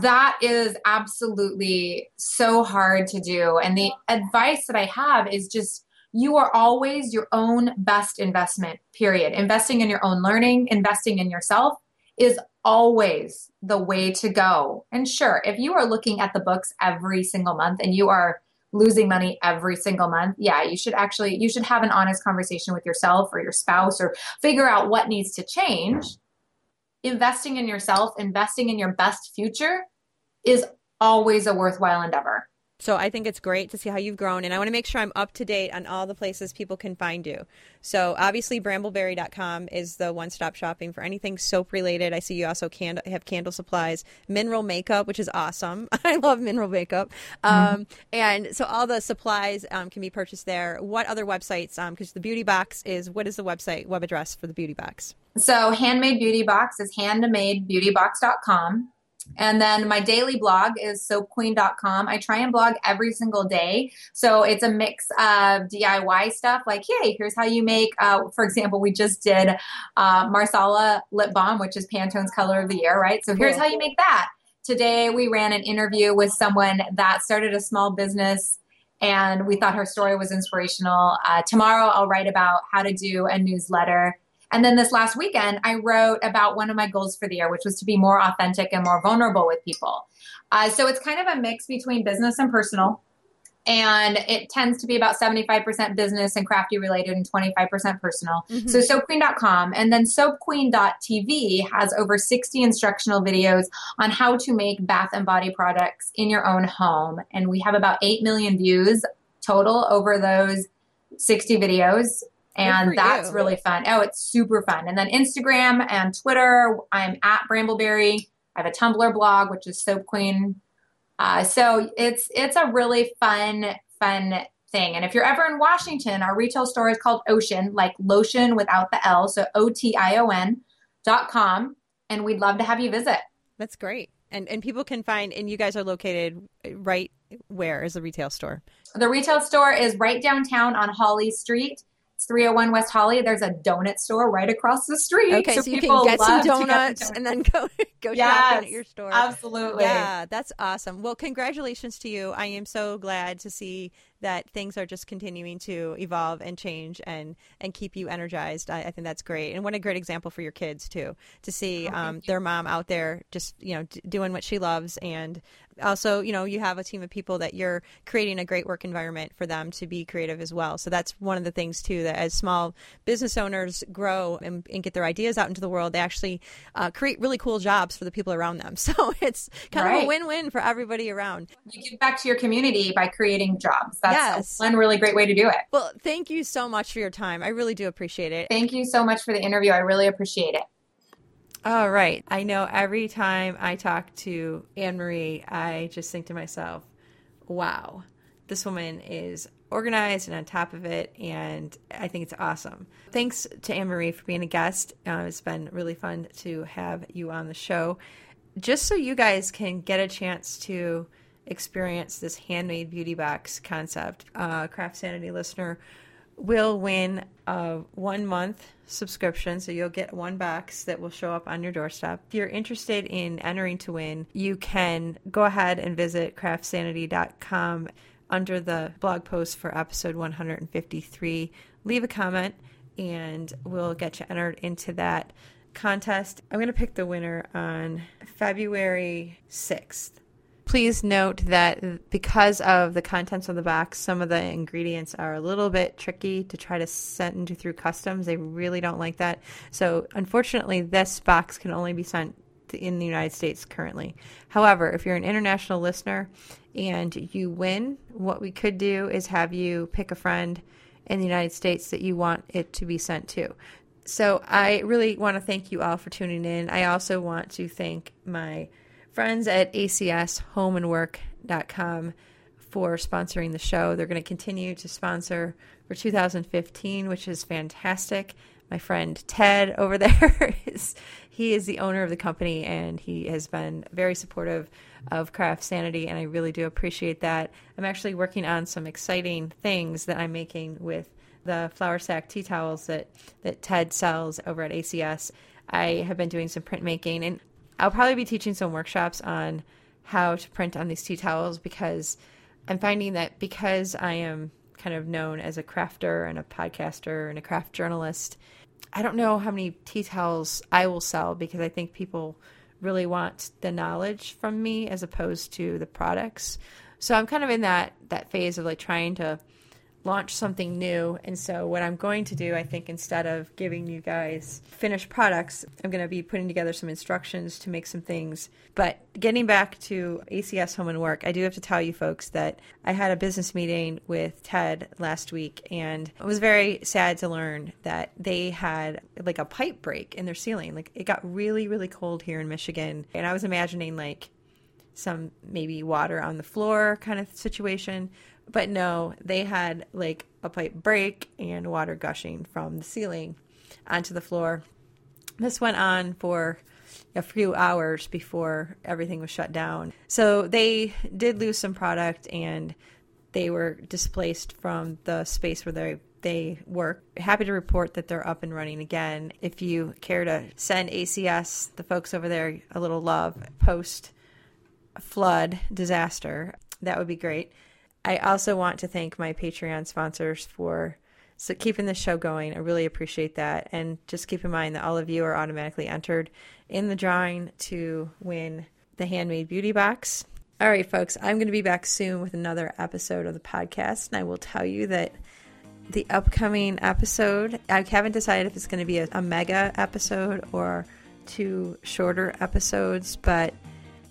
Speaker 6: that is absolutely so hard to do. And the advice that I have is just you are always your own best investment, period. Investing in your own learning, investing in yourself is always the way to go. And sure, if you are looking at the books every single month and you are losing money every single month, yeah, you should actually you should have an honest conversation with yourself or your spouse or figure out what needs to change investing in yourself, investing in your best future is always a worthwhile endeavor.
Speaker 7: So I think it's great to see how you've grown, and I want to make sure I'm up to date on all the places people can find you. So obviously, brambleberry.com is the one-stop shopping for anything soap related. I see you also can- have candle supplies, mineral makeup, which is awesome. [LAUGHS] I love mineral makeup,
Speaker 6: Mm-hmm.
Speaker 7: um, and so all the supplies um, can be purchased there. What other websites? Because the Beauty Box is what is the website web address for the Beauty Box?
Speaker 6: So handmade beauty box is handmadebeautybox.com. And then my daily blog is soapqueen.com. I try and blog every single day. So it's a mix of DIY stuff like, hey, here's how you make, uh, for example, we just did uh, Marsala lip balm, which is Pantone's color of the year, right? So here's how you make that. Today we ran an interview with someone that started a small business and we thought her story was inspirational. Uh, tomorrow I'll write about how to do a newsletter. And then this last weekend, I wrote about one of my goals for the year, which was to be more authentic and more vulnerable with people. Uh, so it's kind of a mix between business and personal. And it tends to be about 75% business and crafty related and 25% personal. So soapqueen.com and then soapqueen.tv has over 60 instructional videos on how to make bath and body products in your own home. And we have about 8 million views total over those 60 videos. And that's
Speaker 7: you.
Speaker 6: really fun. Oh, it's super fun. And then Instagram and Twitter, I'm at Brambleberry. I have a Tumblr blog, which is Soap Queen. Uh, so it's it's a really fun fun thing. And if you're ever in Washington, our retail store is called Otion, like lotion without the L, so O T I O N dot com, and we'd love to have you visit.
Speaker 7: That's great. And and people can find and you guys are located right where is the retail store?
Speaker 6: The retail store is right downtown on Holly Street. It's 301 West Holly. There's a donut store right across the street.
Speaker 7: Okay, so, you can get some
Speaker 6: to get
Speaker 7: donuts and then go [LAUGHS] go
Speaker 6: Yes,
Speaker 7: shopping at your store.
Speaker 6: Absolutely.
Speaker 7: Yeah, that's awesome. Well, congratulations to you. I am so glad to see that things are just continuing to evolve and change and and keep you energized. I, I think that's great, and what a great example for your kids too to see um, their mom out there just you know d- doing what she loves and also you know you have a team of people that you're creating a great work environment for them to be creative as well so that's one of the things too that as small business owners grow and, and get their ideas out into the world they actually uh, create really cool jobs for the people around them [LAUGHS] so it's kind of a win-win for everybody around
Speaker 6: You give back to your community by creating jobs. That's
Speaker 7: Yes.
Speaker 6: one really great way to do it.
Speaker 7: well thank you so much for your time i really do appreciate it
Speaker 6: Thank you so much for the interview. I really appreciate it.
Speaker 3: All right. I know every time I talk to Anne Marie, I just think to myself, wow, this woman is organized and on top of it. And I think it's awesome. Thanks to Anne Marie for being a guest. Uh, it's been really fun to have you on the show. Just so you guys can get a chance to experience this handmade beauty box concept, uh, Craft Sanity listener will win a one month subscription. So you'll get one box that will show up on your doorstep. If you're interested in entering to win, you can go ahead and visit craftsanity.com under the blog post for episode 153. Leave a comment and we'll get you entered into that contest. I'm going to pick the winner on February 6th. Please note that because of the contents of the box, some of the ingredients are a little bit tricky to try to send through customs. They really don't like that. So, unfortunately, this box can only be sent in the United States currently. However, if you're an international listener and you win, what we could do is have you pick a friend in the United States that you want it to be sent to. So I really want to thank you all for tuning in. I also want to thank my friends at acshomeandwork.com for sponsoring the show. They're going to continue to sponsor for 2015, which is fantastic. My friend Ted over [LAUGHS] there is he is the owner of the company and he has been very supportive of Craft Sanity and I really do appreciate that. I'm actually working on some exciting things that I'm making with the flour sack tea towels that, that Ted sells over at ACS. I have been doing some printmaking and I'll probably be teaching some workshops on how to print on these tea towels because I'm finding that because I am kind of known as a crafter and a podcaster and a craft journalist, I don't know how many tea towels I will sell because I think people really want the knowledge from me as opposed to the products. So I'm kind of in that that phase of like trying to launch something new. And so, what I'm going to do, I think, instead of giving you guys finished products, I'm going to be putting together some instructions to make some things. But getting back to ACS Home and Work, I do have to tell you folks that I had a business meeting with Ted last week, and it was very sad to learn that they had like a pipe break in their ceiling. Like, it got really, really cold here in Michigan. And I was imagining, like, some maybe water on the floor kind of situation but no, they had like a pipe break and water gushing from the ceiling onto the floor. This went on for a few hours before everything was shut down. So they did lose some product and they were displaced from the space where they they work. Happy to report that they're up and running again. If you care to send ACS, the folks over there, a little love post flood disaster, that would be great. I also want to thank my Patreon sponsors for so keeping the show going. I really appreciate that. And just keep in mind that all of you are automatically entered in the drawing to win the Handmade Beauty Box. All right, folks, I'm going to be back soon with another episode of the podcast. And I will tell you that the upcoming episode, I haven't decided if it's going to be a, a mega episode or two shorter episodes, but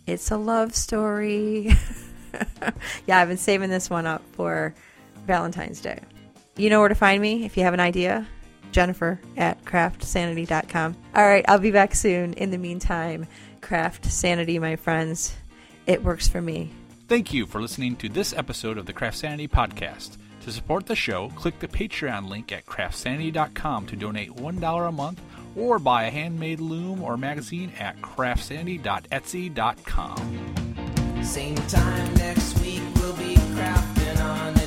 Speaker 3: it's a love story. [LAUGHS] [LAUGHS] yeah, I've been saving this one up for Valentine's Day. You know where to find me if you have an idea. Jennifer at craftsanity.com. All right, I'll be back soon. In the meantime, craft sanity, my friends. It works for me.
Speaker 1: Thank you for listening to this episode of the Craft Sanity podcast. To support the show, click the Patreon link at craftsanity.com to donate $1 a month or buy a handmade loom or magazine at craftsanity.etsy.com.
Speaker 2: Same time next week, we'll be crafting on.